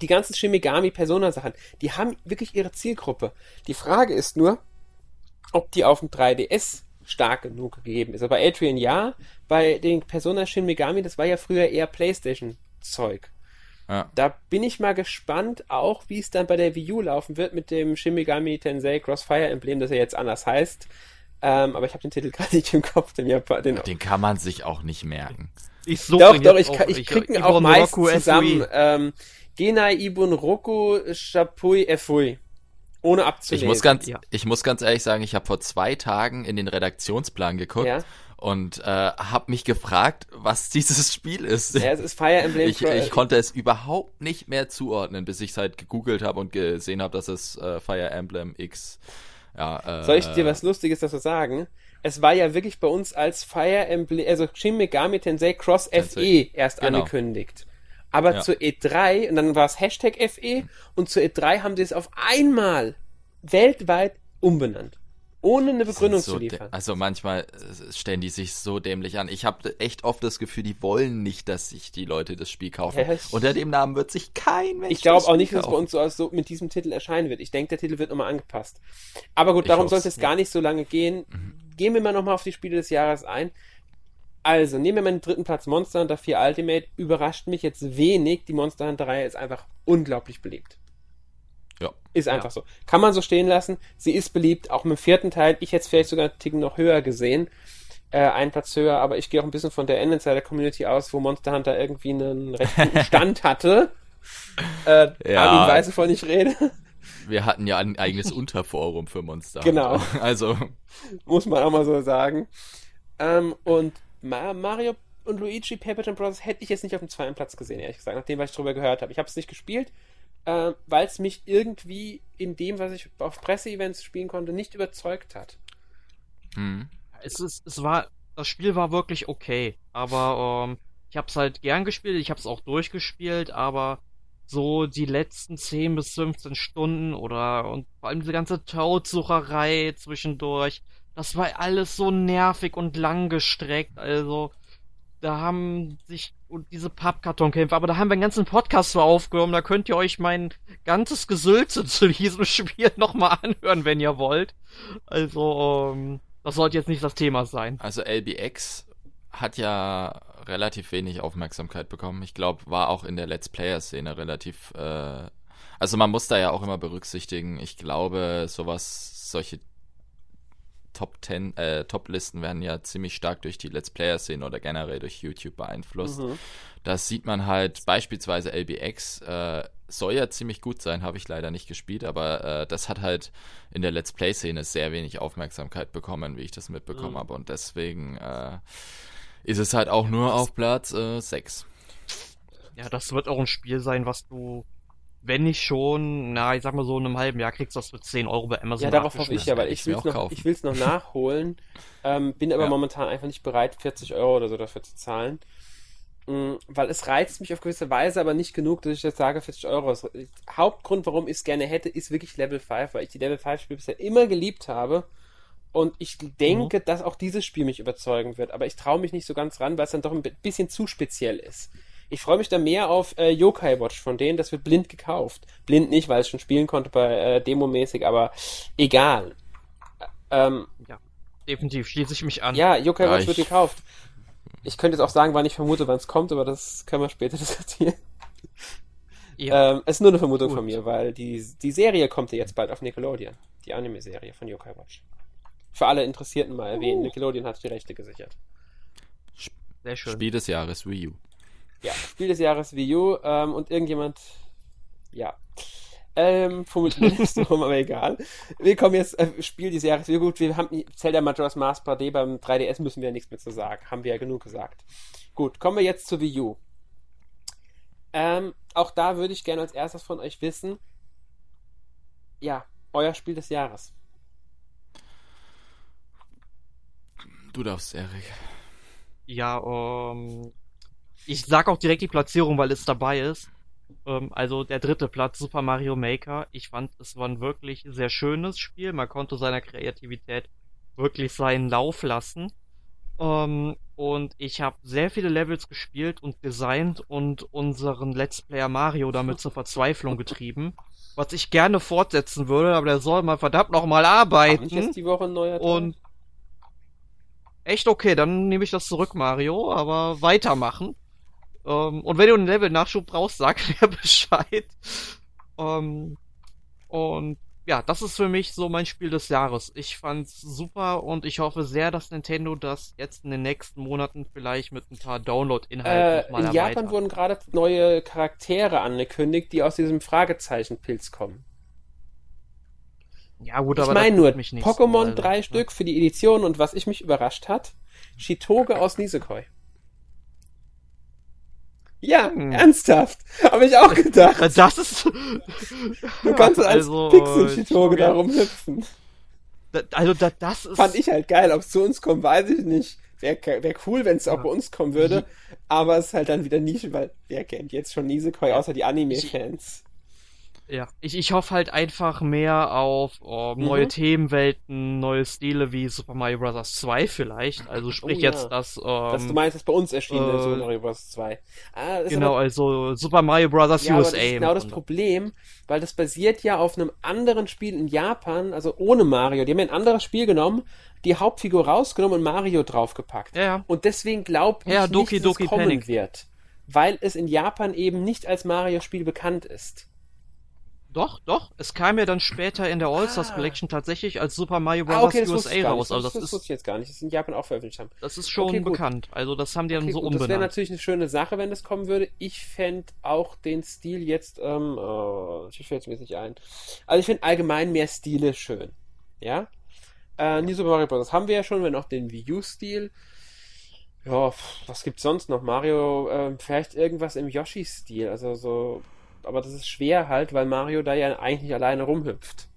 Die ganzen Shimigami Persona Sachen, die haben wirklich ihre Zielgruppe. Die Frage ist nur, ob die auf dem 3DS stark genug gegeben ist. Aber bei Adrian ja, bei den Persona Shin Megami, das war ja früher eher PlayStation Zeug. Ja. Da bin ich mal gespannt, auch wie es dann bei der Wii U laufen wird mit dem Shin Megami Tensei Crossfire Emblem, das er jetzt anders heißt. Ähm, aber ich habe den Titel gerade nicht im Kopf. Den, den, den kann man sich auch nicht merken. Ich doch, doch, ich, ich, ich krieg ihn auch meist zusammen. Ähm, Genai Ibun Roku Shapui Efui. Ohne abzulesen. Ich muss ganz, ja. ich muss ganz ehrlich sagen, ich habe vor zwei Tagen in den Redaktionsplan geguckt ja und äh, habe mich gefragt, was dieses Spiel ist. Ja, es ist Fire Emblem. Ich, ich konnte es überhaupt nicht mehr zuordnen, bis ich es halt gegoogelt habe und gesehen habe, dass es äh, Fire Emblem X. Ja, äh, Soll ich dir was Lustiges dazu sagen? Es war ja wirklich bei uns als Fire Emblem, also Shin Megami Tensei Cross FE erst genau. angekündigt. Aber ja. zur E3, und dann war es Hashtag FE, und zur E3 haben sie es auf einmal weltweit umbenannt ohne eine Begründung so zu liefern. Also manchmal äh, stellen die sich so dämlich an. Ich habe echt oft das Gefühl, die wollen nicht, dass sich die Leute das Spiel kaufen. Ja, Unter dem Namen wird sich kein Mensch Ich glaube auch nicht, dass es bei uns so, so mit diesem Titel erscheinen wird. Ich denke, der Titel wird nochmal angepasst. Aber gut, darum soll es jetzt ja. gar nicht so lange gehen. Mhm. Gehen wir mal nochmal auf die Spiele des Jahres ein. Also, nehmen wir mal den dritten Platz Monster Hunter 4 Ultimate. Überrascht mich jetzt wenig. Die Monster Hunter Reihe ist einfach unglaublich beliebt. Ja. Ist einfach ja. so. Kann man so stehen lassen. Sie ist beliebt, auch im vierten Teil. Ich hätte es vielleicht sogar einen Ticken noch höher gesehen. Äh, einen Platz höher, aber ich gehe auch ein bisschen von der Endinsider Community aus, wo Monster Hunter irgendwie einen recht guten Stand hatte. Äh, ja. Armin weiß, wovon ich rede. Wir hatten ja ein eigenes Unterforum für Monster. Genau. Also. Muss man auch mal so sagen. Ähm, und Mario und Luigi Paper Bros. hätte ich jetzt nicht auf dem zweiten Platz gesehen, ehrlich gesagt, nachdem, was ich drüber gehört habe. Ich habe es nicht gespielt, äh, weil es mich irgendwie in dem, was ich auf Presseevents spielen konnte, nicht überzeugt hat. Hm. Es, ist, es war, das Spiel war wirklich okay, aber ähm, ich habe es halt gern gespielt, ich habe es auch durchgespielt, aber so die letzten 10 bis 15 Stunden oder und vor allem diese ganze Toadsucherei zwischendurch, das war alles so nervig und lang gestreckt, also da haben sich und diese Pappkartonkämpfe, aber da haben wir einen ganzen Podcast für aufgenommen, da könnt ihr euch mein ganzes Gesülze zu diesem Spiel nochmal anhören, wenn ihr wollt. Also, ähm, das sollte jetzt nicht das Thema sein. Also LBX hat ja relativ wenig Aufmerksamkeit bekommen. Ich glaube, war auch in der Let's Player-Szene relativ, äh, also man muss da ja auch immer berücksichtigen, ich glaube, sowas, solche Top 10, äh, Top-Listen werden ja ziemlich stark durch die Let's Player-Szene oder generell durch YouTube beeinflusst. Mhm. Das sieht man halt beispielsweise LBX, äh, soll ja ziemlich gut sein, habe ich leider nicht gespielt, aber äh, das hat halt in der Let's Play-Szene sehr wenig Aufmerksamkeit bekommen, wie ich das mitbekommen mhm. habe. Und deswegen äh, ist es halt auch nur auf Platz äh, 6. Ja, das wird auch ein Spiel sein, was du wenn nicht schon, na, ich sag mal so in einem halben Jahr kriegst du das für 10 Euro bei Amazon. Ja, darauf hoffe ich ja, weil ich will es noch, ich noch nachholen, ähm, bin aber ja. momentan einfach nicht bereit, 40 Euro oder so dafür zu zahlen. Mhm, weil es reizt mich auf gewisse Weise, aber nicht genug, dass ich jetzt sage, 40 Euro. Das Hauptgrund, warum ich es gerne hätte, ist wirklich Level 5, weil ich die Level 5 Spiele bisher immer geliebt habe. Und ich denke, mhm. dass auch dieses Spiel mich überzeugen wird. Aber ich traue mich nicht so ganz ran, weil es dann doch ein bisschen zu speziell ist. Ich freue mich da mehr auf äh, Yokai Watch von denen. Das wird blind gekauft. Blind nicht, weil es schon spielen konnte bei äh, Demo-mäßig, aber egal. Ähm, ja, definitiv schließe ich mich an. Ja, Yokai ja, Watch wird gekauft. Ich könnte jetzt auch sagen, wann ich vermute, wann es kommt, aber das können wir später diskutieren. Ja. Ähm, es ist nur eine Vermutung Gut. von mir, weil die, die Serie kommt ja jetzt bald auf Nickelodeon. Die Anime-Serie von Yokai Watch. Für alle Interessierten mal erwähnen. Uh. Nickelodeon hat die Rechte gesichert. Sehr schön. Spiel des Jahres Wii U. Ja, Spiel des Jahres Wii U ähm, und irgendjemand, ja, ähm, fummelt mir das rum, aber egal. Wir kommen jetzt, äh, Spiel des Jahres Wii U. Gut, wir haben Zelda Majora's Mask 3D beim 3DS müssen wir ja nichts mehr zu sagen. Haben wir ja genug gesagt. Gut, kommen wir jetzt zu Wii U. Ähm, auch da würde ich gerne als erstes von euch wissen, ja, euer Spiel des Jahres. Du darfst, Erik. Ja, um, ähm, ich sag auch direkt die Platzierung, weil es dabei ist. Ähm, also der dritte Platz, Super Mario Maker. Ich fand, es war ein wirklich sehr schönes Spiel. Man konnte seiner Kreativität wirklich seinen Lauf lassen. Ähm, und ich habe sehr viele Levels gespielt und designt und unseren Let's Player Mario damit zur Verzweiflung getrieben. Was ich gerne fortsetzen würde, aber der soll mal verdammt nochmal arbeiten. Ich jetzt die Woche ein neuer Teil? Und echt okay, dann nehme ich das zurück, Mario, aber weitermachen. Ähm, und wenn du einen Level-Nachschub brauchst, sag mir Bescheid. Ähm, und ja, das ist für mich so mein Spiel des Jahres. Ich fand's super und ich hoffe sehr, dass Nintendo das jetzt in den nächsten Monaten vielleicht mit ein paar Download-Inhalten äh, In Japan wurden gerade neue Charaktere angekündigt, die aus diesem Fragezeichen-Pilz kommen. Ja, gut, aber ich meine nur, Pokémon so, drei ne? Stück für die Edition und was ich mich überrascht hat, Shitoge aus Nisekoi. Ja, hm. ernsthaft. Habe ich auch gedacht. Das ist. Du kannst als also, Pixel-Shitoge da rumhüpfen. also, da, das ist. Fand ich halt geil. Ob es zu uns kommt, weiß ich nicht. Wäre wär cool, wenn es auch ja. bei uns kommen würde. Aber es ist halt dann wieder Nische, weil wer kennt jetzt schon Nisekoi außer die Anime-Fans? Ja, ich, ich hoffe halt einfach mehr auf oh, neue mhm. Themenwelten, neue Stile wie Super Mario Bros. 2 vielleicht. Also sprich oh, jetzt ja. das. Ähm, das du meinst, das bei uns erschienen äh, Super Mario Bros. 2. Ah, genau, aber, also Super Mario Bros. Ja, USA. das ist genau das Problem, weil das basiert ja auf einem anderen Spiel in Japan, also ohne Mario. Die haben ja ein anderes Spiel genommen, die Hauptfigur rausgenommen und Mario draufgepackt. Ja. Und deswegen glaube ich ja, Doki, nicht, dass Doki es kommen Panic. wird. Weil es in Japan eben nicht als Mario-Spiel bekannt ist. Doch, doch. Es kam ja dann später in der All-Stars ah. Collection tatsächlich als Super Mario Bros. Ah, okay, USA raus. Also das, das, ist, wusste ich jetzt gar nicht, dass sie in Japan auch veröffentlicht haben. Das ist schon okay, bekannt. Also das haben die dann okay, so gut. umbenannt. Das wäre natürlich eine schöne Sache, wenn das kommen würde. Ich fände auch den Stil jetzt, ähm, oh, ich fällt mir jetzt nicht ein. Also ich finde allgemein mehr Stile schön. Ja? Äh, nie Super Mario Bros. haben wir ja schon, wenn auch den Wii U-Stil. Ja, was gibt's sonst noch? Mario, äh, vielleicht irgendwas im Yoshi-Stil. Also so aber das ist schwer halt, weil Mario da ja eigentlich nicht alleine rumhüpft.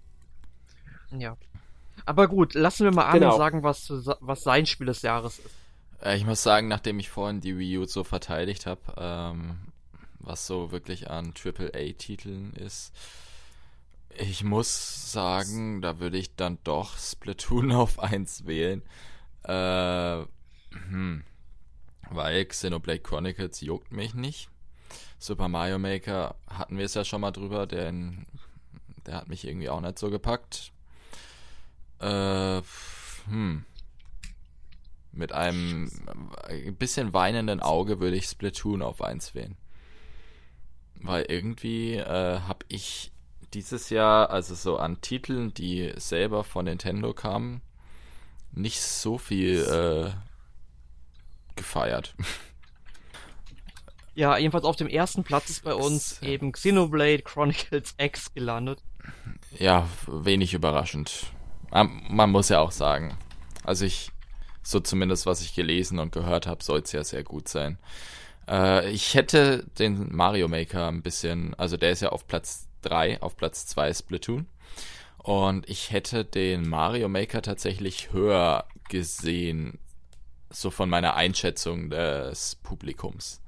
Ja. Aber gut, lassen wir mal Armin genau. sagen, was, was sein Spiel des Jahres ist. Äh, ich muss sagen, nachdem ich vorhin die Wii U so verteidigt habe, ähm, was so wirklich an AAA-Titeln ist, ich muss sagen, da würde ich dann doch Splatoon auf 1 wählen. Äh, hm. Weil Xenoblade Chronicles juckt mich nicht. Super Mario Maker hatten wir es ja schon mal drüber, denn der hat mich irgendwie auch nicht so gepackt. Äh, hm. Mit einem bisschen weinenden Auge würde ich Splatoon auf 1 wählen. Weil irgendwie äh, habe ich dieses Jahr, also so an Titeln, die selber von Nintendo kamen, nicht so viel äh, gefeiert. Ja, jedenfalls auf dem ersten Platz ist bei uns das, eben Xenoblade Chronicles X gelandet. Ja, wenig überraschend. Man muss ja auch sagen. Also ich, so zumindest was ich gelesen und gehört habe, soll es ja sehr gut sein. Äh, ich hätte den Mario Maker ein bisschen, also der ist ja auf Platz 3, auf Platz 2 Splatoon. Und ich hätte den Mario Maker tatsächlich höher gesehen, so von meiner Einschätzung des Publikums.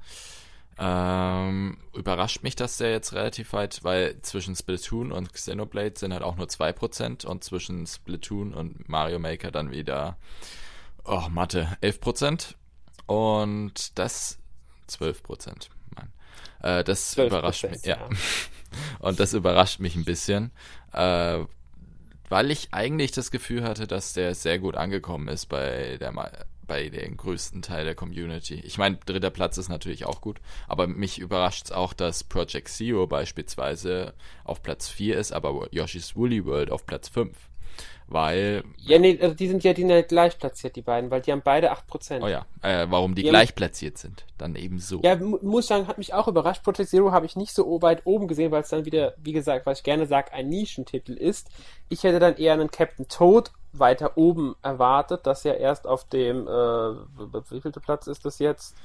Ähm, überrascht mich das der jetzt relativ weit, weil zwischen Splatoon und Xenoblade sind halt auch nur 2% und zwischen Splatoon und Mario Maker dann wieder, oh, Mathe, 11%. Und das 12%. Mann. Äh, das überrascht mich, ja. ja. und das überrascht mich ein bisschen, äh, weil ich eigentlich das Gefühl hatte, dass der sehr gut angekommen ist bei der bei den größten Teil der Community. Ich meine, dritter Platz ist natürlich auch gut, aber mich überrascht es auch, dass Project Zero beispielsweise auf Platz 4 ist, aber Yoshi's Woolly World auf Platz 5. weil. Ja, nee, also die sind ja die sind gleich platziert, die beiden, weil die haben beide 8%. Oh ja, äh, warum die, die gleich haben, platziert sind. Dann eben so. Ja, muss sagen, hat mich auch überrascht. Project Zero habe ich nicht so weit oben gesehen, weil es dann wieder, wie gesagt, was ich gerne sage, ein Nischentitel ist. Ich hätte dann eher einen Captain Toad weiter oben erwartet, das ja erst auf dem, äh, wie vielte Platz ist das jetzt?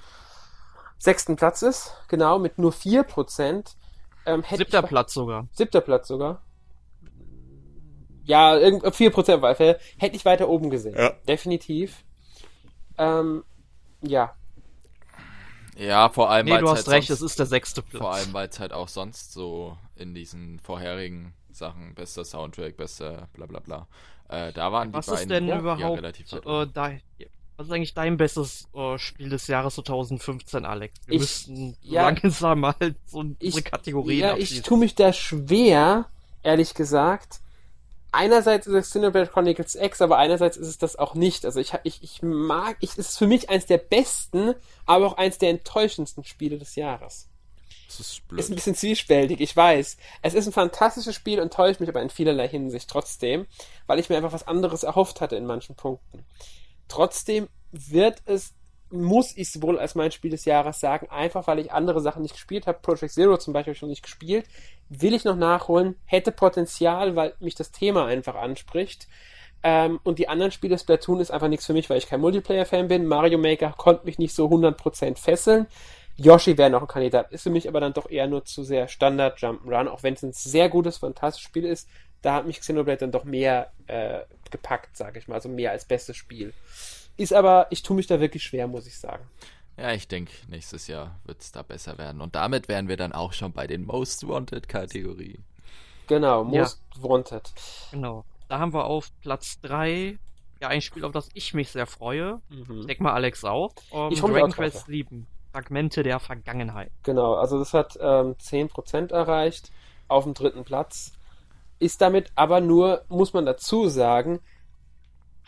Sechsten Platz ist, genau, mit nur 4%. Ähm, Siebter Platz sogar. Siebter Platz sogar ja, 4% Wahlfälle, hätte ich weiter oben gesehen. Ja. Definitiv. Ähm, ja. Ja, vor allem. Nee, du hast halt recht, es ist der sechste Platz. Vor allem, weil es halt auch sonst so in diesen vorherigen Sachen, bester Soundtrack, bester bla bla bla. Äh, da waren was die beiden ist denn ja, überhaupt, ja, relativ äh, da, was ist eigentlich dein bestes äh, Spiel des Jahres 2015, Alex? Wir ich, müssten ja, langsam mal so unsere ich, Kategorien Ja, abschließen. ich tue mich da schwer, ehrlich gesagt einerseits ist es Xenoblade Chronicles X, aber einerseits ist es das auch nicht. Also ich, ich, ich mag, ich, es ist für mich eins der besten, aber auch eins der enttäuschendsten Spiele des Jahres. Das ist blöd. Ist ein bisschen zwiespältig, ich weiß. Es ist ein fantastisches Spiel, enttäuscht mich aber in vielerlei Hinsicht trotzdem, weil ich mir einfach was anderes erhofft hatte in manchen Punkten. Trotzdem wird es muss ich es wohl als mein Spiel des Jahres sagen, einfach weil ich andere Sachen nicht gespielt habe. Project Zero zum Beispiel schon nicht gespielt. Will ich noch nachholen, hätte Potenzial, weil mich das Thema einfach anspricht. Ähm, und die anderen Spiele, Splatoon ist einfach nichts für mich, weil ich kein Multiplayer-Fan bin. Mario Maker konnte mich nicht so 100% fesseln. Yoshi wäre noch ein Kandidat, ist für mich aber dann doch eher nur zu sehr Standard Jump'n'Run, auch wenn es ein sehr gutes, fantastisches Spiel ist. Da hat mich Xenoblade dann doch mehr äh, gepackt, sage ich mal, also mehr als bestes Spiel. Ist aber, ich tue mich da wirklich schwer, muss ich sagen. Ja, ich denke, nächstes Jahr wird es da besser werden. Und damit wären wir dann auch schon bei den Most Wanted-Kategorie. Genau, Most ja. Wanted. Genau. Da haben wir auf Platz 3 ja ein Spiel, auf das ich mich sehr freue. Mhm. Ich denke mal Alex auch. Um, ich Dragon Quest 7. Fragmente der Vergangenheit. Genau, also das hat ähm, 10% erreicht auf dem dritten Platz. Ist damit aber nur, muss man dazu sagen,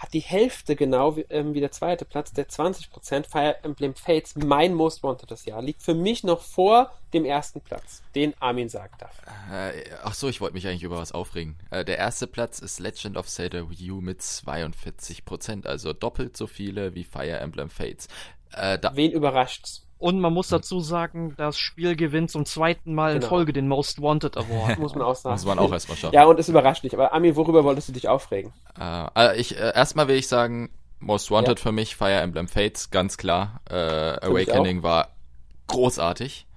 hat die Hälfte genau wie, ähm, wie der zweite Platz, der 20% Fire Emblem Fates, mein Most Wanted das Jahr, liegt für mich noch vor dem ersten Platz, den Armin sagen darf. Äh, ach so, ich wollte mich eigentlich über was aufregen. Äh, der erste Platz ist Legend of Zelda Wii U mit 42%, also doppelt so viele wie Fire Emblem Fates. Äh, Wen überrascht's? Und man muss dazu sagen, das Spiel gewinnt zum zweiten Mal genau. in Folge den Most Wanted Award. muss man auch sagen. Muss man auch erstmal schaffen. Ja, und es überrascht dich. Aber Ami, worüber wolltest du dich aufregen? Äh, also ich, äh, erstmal will ich sagen, Most Wanted ja. für mich, Fire Emblem Fates, ganz klar. Äh, Awakening war großartig.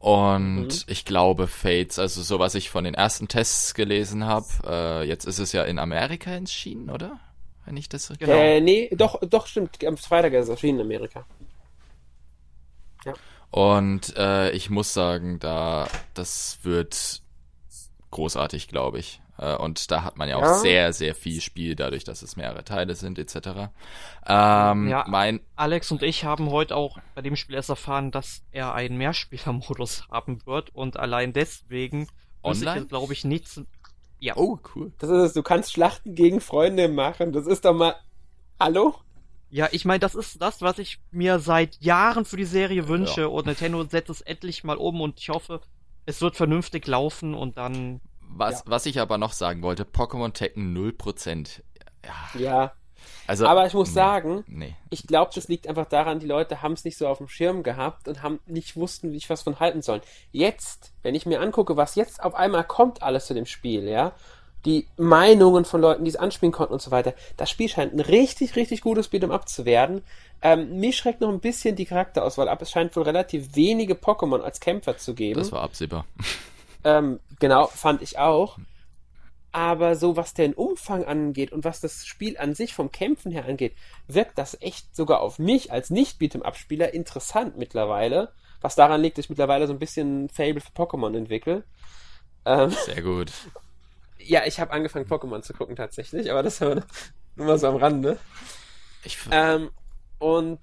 Und mhm. ich glaube, Fates, also so was ich von den ersten Tests gelesen habe, äh, jetzt ist es ja in Amerika erschienen, oder? Wenn ich das genau. Äh, nee, doch, doch, stimmt. Am Freitag ist es erschienen in Amerika. Ja. Und äh, ich muss sagen, da das wird großartig, glaube ich. Äh, und da hat man ja auch ja. sehr, sehr viel Spiel, dadurch, dass es mehrere Teile sind, etc. Ähm, ja, mein Alex und ich haben heute auch bei dem Spiel erst erfahren, dass er einen Mehrspielermodus haben wird und allein deswegen Online? glaube ich, nichts. Ja. Oh, cool. Das ist es, du kannst Schlachten gegen Freunde machen. Das ist doch mal. Hallo? Ja, ich meine, das ist das, was ich mir seit Jahren für die Serie wünsche ja. und Nintendo setzt es endlich mal um und ich hoffe, es wird vernünftig laufen und dann. Was, ja. was ich aber noch sagen wollte, Pokémon Tekken 0%. Ja. ja. Also, aber ich muss nee, sagen, nee. ich glaube, das liegt einfach daran, die Leute haben es nicht so auf dem Schirm gehabt und haben nicht wussten, wie ich was von halten sollen. Jetzt, wenn ich mir angucke, was jetzt auf einmal kommt alles zu dem Spiel, ja, die Meinungen von Leuten, die es anspielen konnten und so weiter. Das Spiel scheint ein richtig, richtig gutes Beat'em Up zu werden. Ähm, mich schreckt noch ein bisschen die Charakterauswahl ab. Es scheint wohl relativ wenige Pokémon als Kämpfer zu geben. Das war absehbar. Ähm, genau, fand ich auch. Aber so was den Umfang angeht und was das Spiel an sich vom Kämpfen her angeht, wirkt das echt sogar auf mich als Nicht-Beat'em-Up-Spieler interessant mittlerweile. Was daran liegt, dass ich mittlerweile so ein bisschen Fable für Pokémon entwickle. Ähm, Sehr gut. Ja, ich habe angefangen, Pokémon zu gucken tatsächlich, aber das haben wir nur mal so am Rande. Ich ähm, und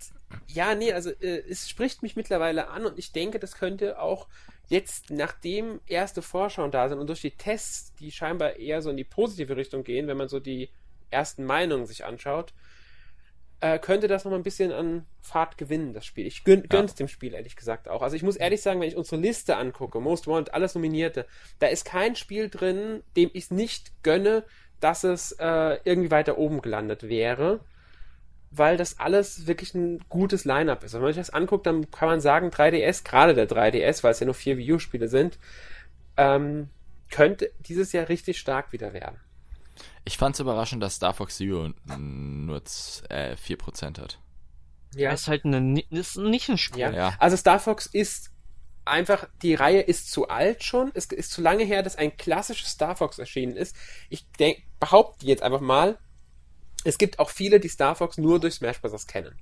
ja, nee, also äh, es spricht mich mittlerweile an und ich denke, das könnte auch jetzt, nachdem erste Vorschauen da sind und durch die Tests, die scheinbar eher so in die positive Richtung gehen, wenn man so die ersten Meinungen sich anschaut, äh, könnte das noch mal ein bisschen an Fahrt gewinnen, das Spiel. Ich gönn, gönn's ja. dem Spiel, ehrlich gesagt, auch. Also ich muss ehrlich sagen, wenn ich unsere Liste angucke, Most Wanted, alles Nominierte, da ist kein Spiel drin, dem ich es nicht gönne, dass es äh, irgendwie weiter oben gelandet wäre, weil das alles wirklich ein gutes Line-up ist. Und wenn man sich das anguckt, dann kann man sagen, 3DS, gerade der 3DS, weil es ja nur vier Wii U-Spiele sind, ähm, könnte dieses Jahr richtig stark wieder werden. Ich fand es überraschend, dass Star Fox Zero nur äh, 4% hat. Ja. Das ist halt eine, ist nicht ein Spiel. Ja. ja. Also Star Fox ist einfach, die Reihe ist zu alt schon. Es ist zu lange her, dass ein klassisches Star Fox erschienen ist. Ich denk, behaupte jetzt einfach mal, es gibt auch viele, die Star Fox nur durch Smash Bros. kennen.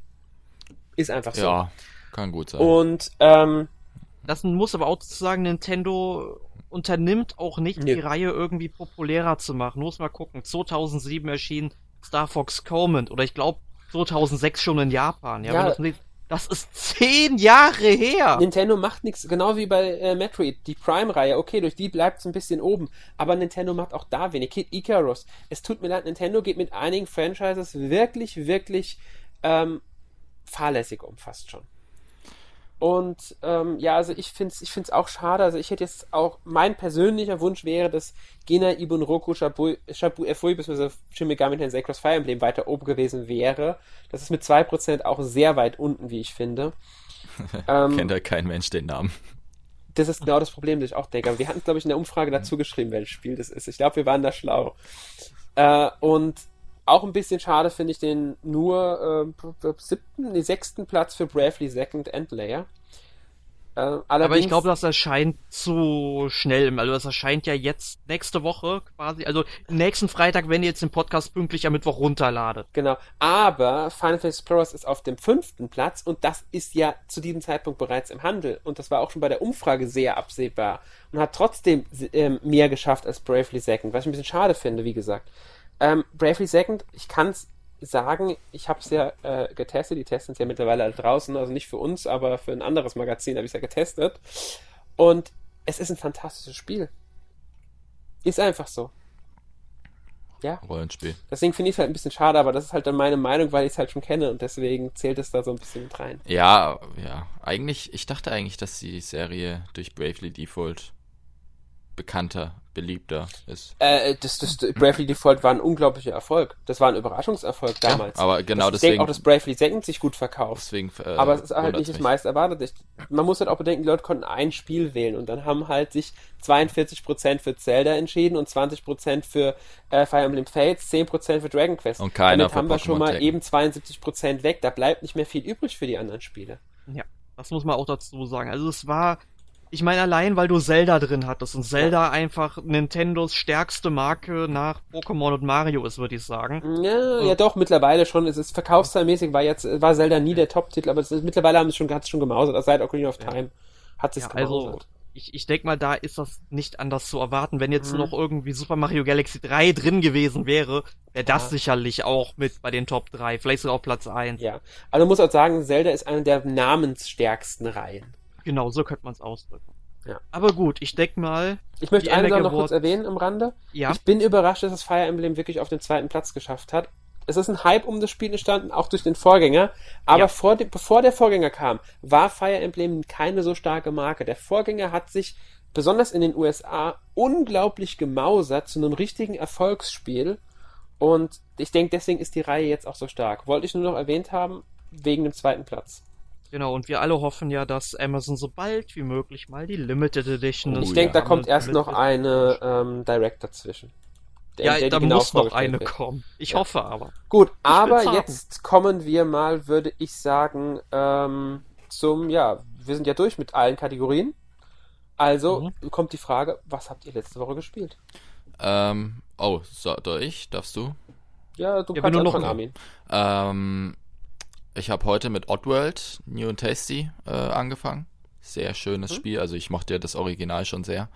Ist einfach so. Ja, kann gut sein. Und, ähm, das muss aber auch sagen, Nintendo unternimmt auch nicht, nee. die Reihe irgendwie populärer zu machen. Muss mal gucken. 2007 erschien Star Fox Command oder ich glaube 2006 schon in Japan. Ja, ja. Das, das, ist zehn Jahre her. Nintendo macht nichts, genau wie bei äh, Metroid, die Prime-Reihe. Okay, durch die bleibt es ein bisschen oben, aber Nintendo macht auch da wenig. Kid Icarus. Es tut mir leid, Nintendo geht mit einigen Franchises wirklich, wirklich ähm, fahrlässig um, fast schon. Und ähm, ja, also ich finde es ich find's auch schade. Also ich hätte jetzt auch, mein persönlicher Wunsch wäre, dass Gena Ibun Roku Shabu, Shabu Efui bzw. Shin Megami Tensei Cross Fire Emblem weiter oben gewesen wäre. Das ist mit 2% auch sehr weit unten, wie ich finde. ähm, Kennt ja kein Mensch den Namen. Das ist genau das Problem, das ich auch denke. Aber wir hatten, glaube ich, in der Umfrage dazu geschrieben, welches Spiel das ist. Ich glaube, wir waren da schlau. Äh, und auch ein bisschen schade finde ich den nur äh, siebten, nee, sechsten Platz für Bravely Second Endlayer. Äh, Aber ich glaube, das erscheint zu schnell. Also das erscheint ja jetzt nächste Woche quasi. Also nächsten Freitag, wenn ihr jetzt den Podcast pünktlich am Mittwoch runterladet. Genau. Aber Final Fantasy Explorers ist auf dem fünften Platz und das ist ja zu diesem Zeitpunkt bereits im Handel. Und das war auch schon bei der Umfrage sehr absehbar. Und hat trotzdem ähm, mehr geschafft als Bravely Second, was ich ein bisschen schade finde, wie gesagt. Ähm, Bravely Second, ich kann es sagen, ich habe es ja äh, getestet, die Tests sind ja mittlerweile halt draußen, also nicht für uns, aber für ein anderes Magazin habe ich es ja getestet. Und es ist ein fantastisches Spiel. Ist einfach so. Ja. Rollenspiel. Deswegen finde ich es halt ein bisschen schade, aber das ist halt dann meine Meinung, weil ich es halt schon kenne und deswegen zählt es da so ein bisschen mit rein. Ja, ja. Eigentlich, ich dachte eigentlich, dass die Serie durch Bravely Default bekannter, beliebter ist. Äh, das, das Bravely Default war ein unglaublicher Erfolg. Das war ein Überraschungserfolg damals. Ja, aber genau das, deswegen. Ich denke auch, dass Bravely Second sich gut verkauft. Deswegen, äh, aber es ist halt nicht das meist erwartet. man muss halt auch bedenken, die Leute konnten ein Spiel wählen und dann haben halt sich 42% für Zelda entschieden und 20% für äh, Fire Emblem Fates, 10% für Dragon Quest. Und keiner Damit haben wir schon mal eben 72% weg. Da bleibt nicht mehr viel übrig für die anderen Spiele. Ja, das muss man auch dazu sagen. Also es war ich meine allein, weil du Zelda drin hattest und Zelda ja. einfach Nintendos stärkste Marke nach Pokémon und Mario ist, würde ich sagen. Ja, ja doch, mittlerweile schon. Es ist verkaufszahlmäßig, war jetzt, war Zelda nie der Top-Titel, aber ist, mittlerweile haben es schon, hat's schon gemausert. Also seit Ocarina of Time hat es ja, gemausert. Also, ich, ich denke mal, da ist das nicht anders zu erwarten. Wenn jetzt mhm. noch irgendwie Super Mario Galaxy 3 drin gewesen wäre, wäre das ja. sicherlich auch mit bei den Top 3, vielleicht sogar auf Platz 1. Ja, also muss auch sagen, Zelda ist eine der namensstärksten Reihen. Genau, so könnte man es ausdrücken. Ja. Aber gut, ich denke mal. Ich möchte eine Sache noch kurz erwähnen am Rande. Ja. Ich bin überrascht, dass das Fire Emblem wirklich auf den zweiten Platz geschafft hat. Es ist ein Hype um das Spiel entstanden, auch durch den Vorgänger. Aber ja. vor de, bevor der Vorgänger kam, war Fire Emblem keine so starke Marke. Der Vorgänger hat sich besonders in den USA unglaublich gemausert zu einem richtigen Erfolgsspiel. Und ich denke, deswegen ist die Reihe jetzt auch so stark. Wollte ich nur noch erwähnt haben, wegen dem zweiten Platz. Genau, und wir alle hoffen ja, dass Amazon so bald wie möglich mal die Limited Edition. Oh, ich denke, da kommt erst noch eine ähm, Direct dazwischen. Der, ja, der da genau muss noch eine wird. kommen. Ich ja. hoffe aber. Gut, ich aber jetzt kommen wir mal, würde ich sagen, ähm, zum, ja, wir sind ja durch mit allen Kategorien. Also mhm. kommt die Frage, was habt ihr letzte Woche gespielt? Ähm, oh, so, ich? Darfst du? Ja, du ja, kannst noch Armin. Ähm, ich habe heute mit Oddworld New and Tasty äh, angefangen. Sehr schönes mhm. Spiel. Also ich mochte ja das Original schon sehr.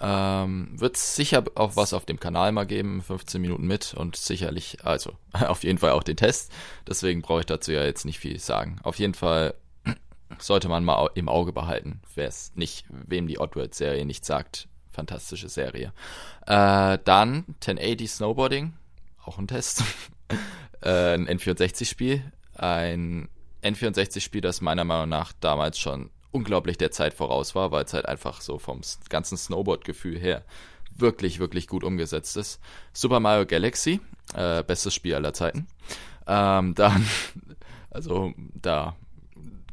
Ähm, Wird sicher auch was auf dem Kanal mal geben, 15 Minuten mit und sicherlich, also auf jeden Fall auch den Test. Deswegen brauche ich dazu ja jetzt nicht viel sagen. Auf jeden Fall sollte man mal im Auge behalten, wer es nicht, wem die Oddworld-Serie nicht sagt. Fantastische Serie. Äh, dann 1080 Snowboarding, auch ein Test. äh, ein N64-Spiel ein N64-Spiel, das meiner Meinung nach damals schon unglaublich der Zeit voraus war, weil es halt einfach so vom ganzen Snowboard-Gefühl her wirklich, wirklich gut umgesetzt ist. Super Mario Galaxy, äh, bestes Spiel aller Zeiten. Ähm, dann, also da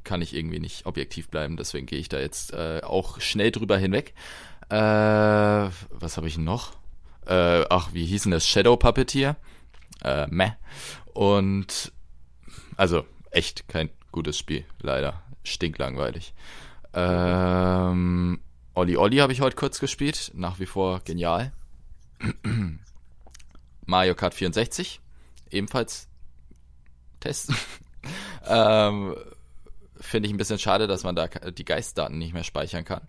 kann ich irgendwie nicht objektiv bleiben, deswegen gehe ich da jetzt äh, auch schnell drüber hinweg. Äh, was habe ich noch? Äh, ach, wie hieß denn das? Shadow Puppeteer? Äh, meh. Und also echt kein gutes Spiel, leider. Stinklangweilig. Ähm, Olli Olli habe ich heute kurz gespielt, nach wie vor genial. Mario Kart 64, ebenfalls testen. ähm, Finde ich ein bisschen schade, dass man da die Geistdaten nicht mehr speichern kann.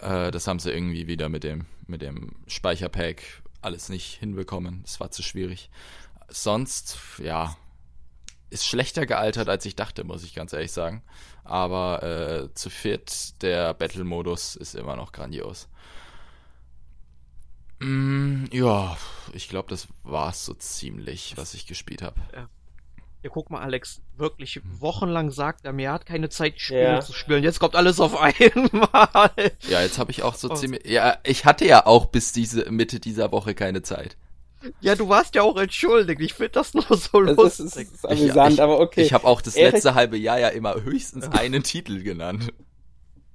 Äh, das haben sie irgendwie wieder mit dem, mit dem Speicherpack alles nicht hinbekommen. Das war zu schwierig. Sonst, ja, ist schlechter gealtert, als ich dachte, muss ich ganz ehrlich sagen. Aber äh, zu viert, der Battle-Modus ist immer noch grandios. Mm, ja, ich glaube, das war's so ziemlich, was ich gespielt habe. Ja. Ja, guck mal, Alex, wirklich wochenlang sagt er mir, er hat keine Zeit, Spiele ja. zu spielen. Jetzt kommt alles auf einmal. Ja, jetzt habe ich auch so oh. ziemlich. Ja, ich hatte ja auch bis diese Mitte dieser Woche keine Zeit. Ja, du warst ja auch entschuldigt. Ich finde das nur so lustig. Das ist, das ist amüsant, ich, aber okay. Ich habe auch das letzte halbe Jahr ja immer höchstens einen Titel genannt.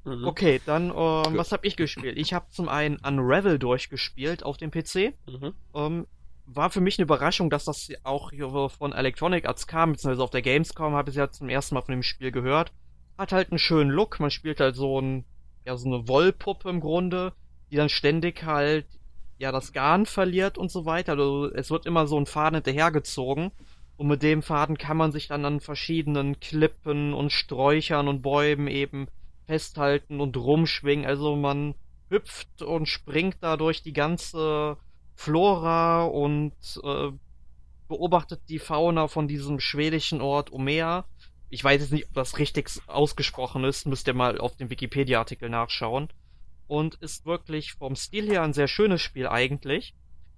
Mhm. Okay, dann ähm, was habe ich gespielt? Ich habe zum einen Unravel durchgespielt auf dem PC. Mhm. Ähm, war für mich eine Überraschung, dass das auch von Electronic Arts kam, beziehungsweise auf der Gamescom habe ich ja zum ersten Mal von dem Spiel gehört. Hat halt einen schönen Look, man spielt halt so ein, ja, so eine Wollpuppe im Grunde, die dann ständig halt ja das Garn verliert und so weiter. Also es wird immer so ein Faden hinterhergezogen. Und mit dem Faden kann man sich dann an verschiedenen Klippen und Sträuchern und Bäumen eben festhalten und rumschwingen. Also man hüpft und springt da durch die ganze Flora und äh, beobachtet die Fauna von diesem schwedischen Ort Umea. Ich weiß jetzt nicht, ob das richtig ausgesprochen ist, müsst ihr mal auf dem Wikipedia-Artikel nachschauen und ist wirklich vom Stil her ein sehr schönes Spiel eigentlich.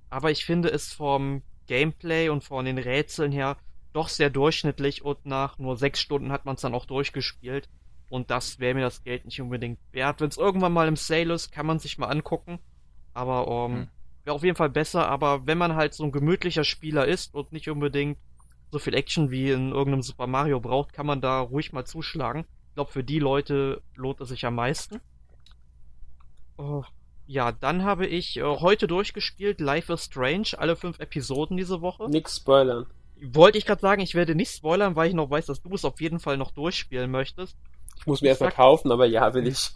Aber ich finde es vom Gameplay und von den Rätseln her doch sehr durchschnittlich und nach nur sechs Stunden hat man es dann auch durchgespielt. Und das wäre mir das Geld nicht unbedingt wert. Wenn es irgendwann mal im Sale ist, kann man sich mal angucken. Aber ähm, hm. wäre auf jeden Fall besser. Aber wenn man halt so ein gemütlicher Spieler ist und nicht unbedingt so viel Action wie in irgendeinem Super Mario braucht, kann man da ruhig mal zuschlagen. Ich glaube, für die Leute lohnt es sich am meisten. Oh, ja, dann habe ich äh, heute durchgespielt Life is Strange, alle fünf Episoden diese Woche. Nix spoilern. Wollte ich gerade sagen, ich werde nicht spoilern, weil ich noch weiß, dass du es auf jeden Fall noch durchspielen möchtest. Ich muss mir erstmal kaufen, aber ja, will ich.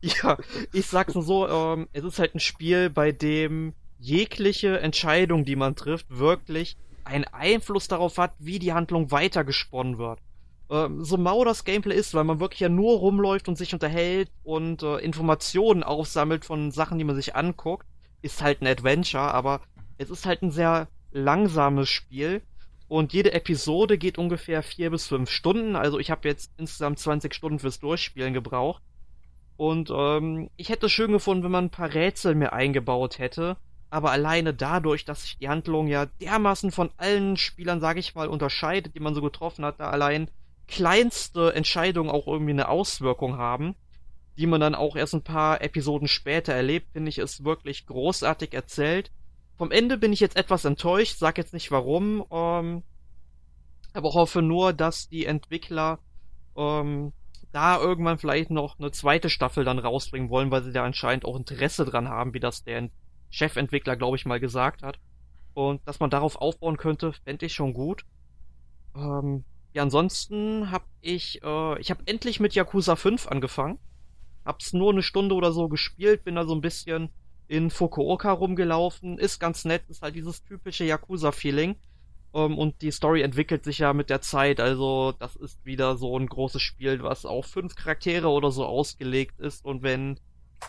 ja, ich sag's nur so, ähm, es ist halt ein Spiel, bei dem jegliche Entscheidung, die man trifft, wirklich einen Einfluss darauf hat, wie die Handlung weitergesponnen wird äh, so mau das Gameplay ist, weil man wirklich ja nur rumläuft und sich unterhält und äh, Informationen aufsammelt von Sachen, die man sich anguckt, ist halt ein Adventure, aber es ist halt ein sehr langsames Spiel und jede Episode geht ungefähr vier bis fünf Stunden. Also ich habe jetzt insgesamt 20 Stunden fürs Durchspielen gebraucht. Und ähm, ich hätte es schön gefunden, wenn man ein paar Rätsel mehr eingebaut hätte. Aber alleine dadurch, dass sich die Handlung ja dermaßen von allen Spielern, sage ich mal, unterscheidet, die man so getroffen hat, da allein kleinste Entscheidungen auch irgendwie eine Auswirkung haben, die man dann auch erst ein paar Episoden später erlebt, finde ich, ist wirklich großartig erzählt. Vom Ende bin ich jetzt etwas enttäuscht, sag jetzt nicht warum, ähm, aber hoffe nur, dass die Entwickler ähm, da irgendwann vielleicht noch eine zweite Staffel dann rausbringen wollen, weil sie da anscheinend auch Interesse dran haben, wie das der Chefentwickler, glaube ich, mal gesagt hat. Und dass man darauf aufbauen könnte, fände ich schon gut. Ähm, ja, ansonsten hab ich, äh, ich habe endlich mit Yakuza 5 angefangen. Hab's nur eine Stunde oder so gespielt, bin da so ein bisschen in Fukuoka rumgelaufen. Ist ganz nett, ist halt dieses typische Yakuza-Feeling. Ähm, und die Story entwickelt sich ja mit der Zeit, also das ist wieder so ein großes Spiel, was auf fünf Charaktere oder so ausgelegt ist. Und wenn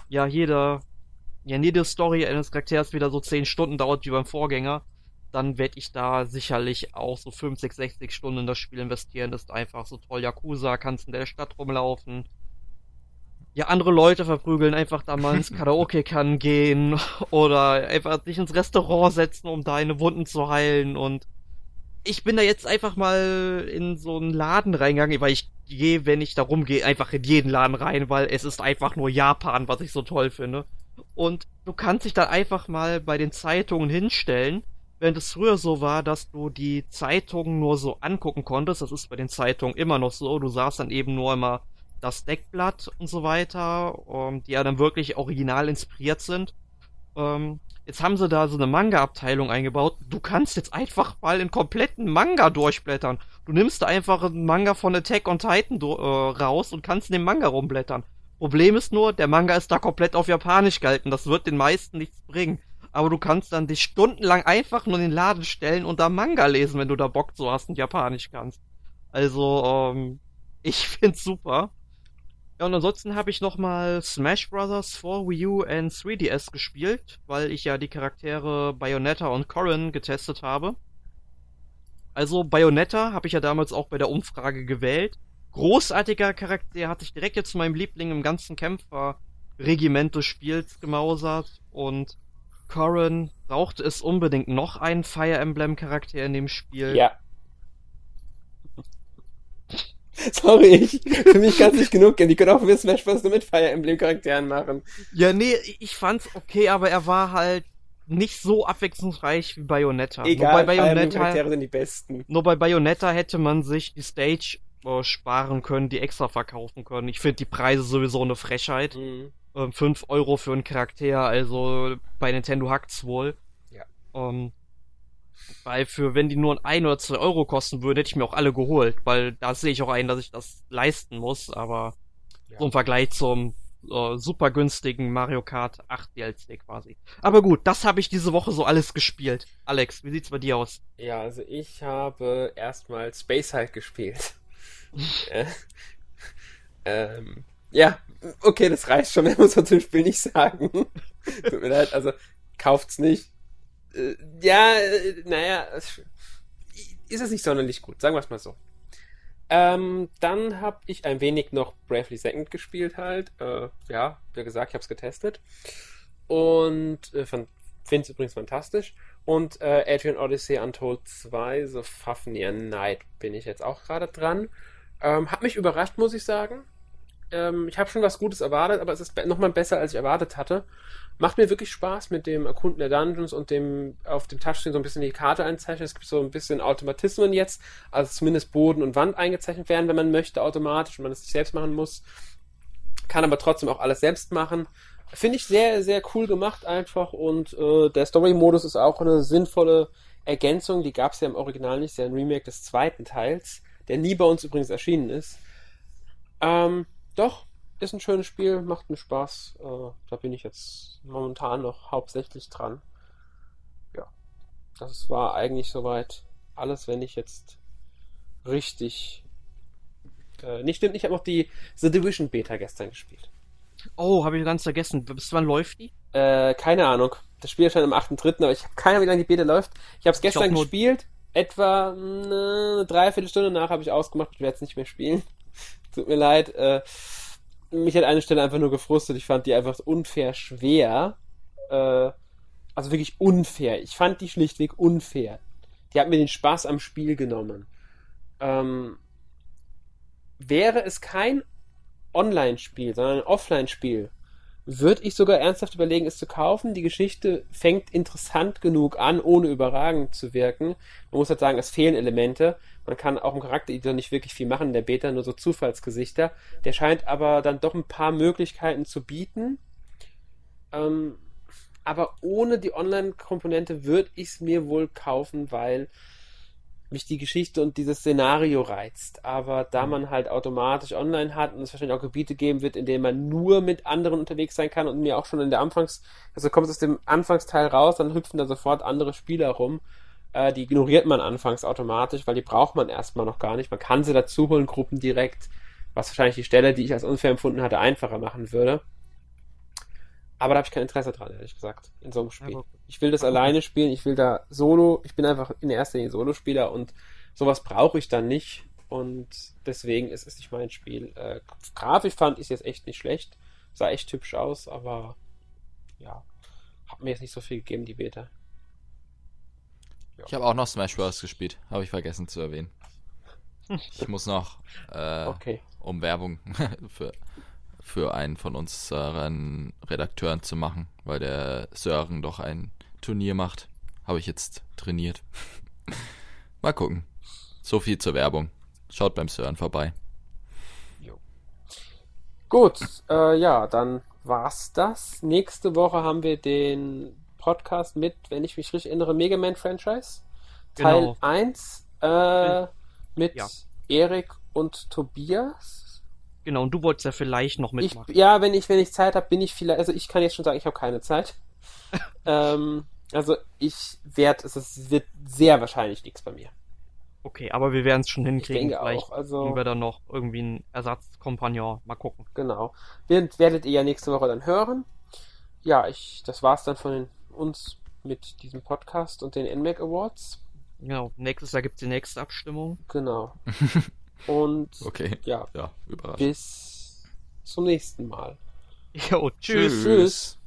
ja jeder, ja jede Story eines Charakters wieder so zehn Stunden dauert wie beim Vorgänger, dann werde ich da sicherlich auch so 50, 60 Stunden in das Spiel investieren. Das ist einfach so toll. Yakuza, kannst in der Stadt rumlaufen. Ja, andere Leute verprügeln, einfach da mal ins Karaoke kann gehen oder einfach sich ins Restaurant setzen, um deine Wunden zu heilen und ich bin da jetzt einfach mal in so einen Laden reingegangen, weil ich gehe, wenn ich da rumgehe, einfach in jeden Laden rein, weil es ist einfach nur Japan, was ich so toll finde. Und du kannst dich dann einfach mal bei den Zeitungen hinstellen, während es früher so war, dass du die Zeitungen nur so angucken konntest. Das ist bei den Zeitungen immer noch so. Du sahst dann eben nur immer das Deckblatt und so weiter, um, ähm, die ja dann wirklich original inspiriert sind. Ähm, jetzt haben sie da so eine Manga-Abteilung eingebaut. Du kannst jetzt einfach mal einen kompletten Manga durchblättern. Du nimmst da einfach einen Manga von Attack on Titan äh, raus und kannst in dem Manga rumblättern. Problem ist nur, der Manga ist da komplett auf Japanisch gehalten. Das wird den meisten nichts bringen. Aber du kannst dann dich stundenlang einfach nur in den Laden stellen und da Manga lesen, wenn du da Bock so hast und Japanisch kannst. Also, ähm, ich find's super. Ja, und ansonsten habe ich nochmal Smash Bros. 4 Wii U und 3DS gespielt, weil ich ja die Charaktere Bayonetta und Corrin getestet habe. Also Bayonetta habe ich ja damals auch bei der Umfrage gewählt. Großartiger Charakter, hat sich direkt jetzt zu meinem Liebling im ganzen Kämpferregiment des Spiels gemausert und Corrin brauchte es unbedingt noch einen Fire Emblem Charakter in dem Spiel. Ja. Sorry, ich, für mich kann es nicht genug gehen. Die können auch für Smash Bros. nur mit Fire Emblem Charakteren machen. Ja, nee, ich fand's okay, aber er war halt nicht so abwechslungsreich wie Bayonetta. Egal, nur bei Bayonetta, Charaktere sind die besten. Nur bei Bayonetta hätte man sich die Stage äh, sparen können, die extra verkaufen können. Ich finde die Preise sowieso eine Frechheit. Mhm. Ähm, 5 Euro für einen Charakter, also bei Nintendo hackt's wohl. Ja. Ähm, weil für, wenn die nur ein oder zwei Euro kosten würden, hätte ich mir auch alle geholt, weil da sehe ich auch ein, dass ich das leisten muss, aber ja. so im Vergleich zum äh, super günstigen Mario Kart 8 DLC quasi. Aber gut, das habe ich diese Woche so alles gespielt. Alex, wie sieht's bei dir aus? Ja, also ich habe erstmal Space Hulk gespielt. Äh, ähm, ja, okay, das reicht schon, mehr muss man zum Spiel nicht sagen. Tut mir leid, also kauft's nicht äh, ja, äh, naja, ist es nicht sonderlich gut, sagen wir es mal so. Ähm, dann habe ich ein wenig noch Bravely Second gespielt halt. Äh, ja, wie gesagt, ich habe es getestet. Und äh, finde es übrigens fantastisch. Und äh, Adrian Odyssey Untold 2, The Fafnir Night, bin ich jetzt auch gerade dran. Ähm, hat mich überrascht, muss ich sagen. Ähm, ich habe schon was Gutes erwartet, aber es ist nochmal besser, als ich erwartet hatte. Macht mir wirklich Spaß mit dem Erkunden der Dungeons und dem auf dem Touchscreen so ein bisschen die Karte einzeichnen. Es gibt so ein bisschen Automatismen jetzt, also zumindest Boden und Wand eingezeichnet werden, wenn man möchte, automatisch und man es nicht selbst machen muss. Kann aber trotzdem auch alles selbst machen. Finde ich sehr, sehr cool gemacht einfach und äh, der Story-Modus ist auch eine sinnvolle Ergänzung. Die gab es ja im Original nicht, ja ein Remake des zweiten Teils, der nie bei uns übrigens erschienen ist. Ähm, doch, ist ein schönes Spiel, macht mir Spaß. Äh, da bin ich jetzt momentan noch hauptsächlich dran. Ja, das war eigentlich soweit alles, wenn ich jetzt richtig. Äh, nicht stimmt, ich habe noch die The Division Beta gestern gespielt. Oh, habe ich ganz vergessen. Bis wann läuft die? Äh, keine Ahnung. Das Spiel erscheint am 8.3., aber ich habe keine Ahnung, wie lange die Beta läuft. Ich habe es gestern gespielt. Etwa eine Dreiviertelstunde nach habe ich ausgemacht. Ich werde es nicht mehr spielen. Tut mir leid. Äh, mich hat eine Stelle einfach nur gefrustet. Ich fand die einfach unfair schwer. Äh, also wirklich unfair. Ich fand die schlichtweg unfair. Die hat mir den Spaß am Spiel genommen. Ähm, wäre es kein Online-Spiel, sondern ein Offline-Spiel, würde ich sogar ernsthaft überlegen, es zu kaufen. Die Geschichte fängt interessant genug an, ohne überragend zu wirken. Man muss halt sagen, es fehlen Elemente. Man kann auch im Charaktereditor nicht wirklich viel machen in der Beta, nur so Zufallsgesichter. Der scheint aber dann doch ein paar Möglichkeiten zu bieten. Ähm, aber ohne die Online-Komponente würde ich es mir wohl kaufen, weil mich die Geschichte und dieses Szenario reizt. Aber da mhm. man halt automatisch online hat und es wahrscheinlich auch Gebiete geben wird, in denen man nur mit anderen unterwegs sein kann und mir auch schon in der Anfangs, also kommt es aus dem Anfangsteil raus, dann hüpfen da sofort andere Spieler rum. Äh, die ignoriert man anfangs automatisch, weil die braucht man erstmal noch gar nicht. Man kann sie dazu holen, Gruppen direkt, was wahrscheinlich die Stelle, die ich als unfair empfunden hatte, einfacher machen würde. Aber da habe ich kein Interesse dran, ehrlich gesagt, in so einem Spiel. Ich will das alleine spielen, ich will da Solo, ich bin einfach in erster Linie Solospieler und sowas brauche ich dann nicht. Und deswegen ist es nicht mein Spiel. Äh, grafisch fand ich es jetzt echt nicht schlecht. Sah echt hübsch aus, aber ja, hat mir jetzt nicht so viel gegeben, die Beta. Ja. Ich habe auch noch Smash Bros. gespielt, habe ich vergessen zu erwähnen. Ich muss noch, äh, okay. um Werbung für für einen von unseren Redakteuren zu machen, weil der Sören doch ein Turnier macht. Habe ich jetzt trainiert. Mal gucken. So viel zur Werbung. Schaut beim Sören vorbei. Jo. Gut, äh, ja, dann war's das. Nächste Woche haben wir den Podcast mit, wenn ich mich richtig erinnere, Mega Man Franchise. Teil genau. 1 äh, mit ja. Erik und Tobias. Genau, und du wolltest ja vielleicht noch mitmachen. Ich, ja, wenn ich, wenn ich Zeit habe, bin ich vielleicht, also ich kann jetzt schon sagen, ich habe keine Zeit. ähm, also ich werde, es wird sehr wahrscheinlich nichts bei mir. Okay, aber wir werden es schon hinkriegen. Ich denke Vielleicht auch. Also, wir dann noch irgendwie einen Ersatzkompagnon. Mal gucken. Genau. werdet ihr ja nächste Woche dann hören. Ja, ich, das war's dann von uns mit diesem Podcast und den NMAC Awards. Genau. Nächstes Jahr gibt's die nächste Abstimmung. Genau. Und okay. ja, ja bis zum nächsten Mal. Jo, tschüss. Tschüss.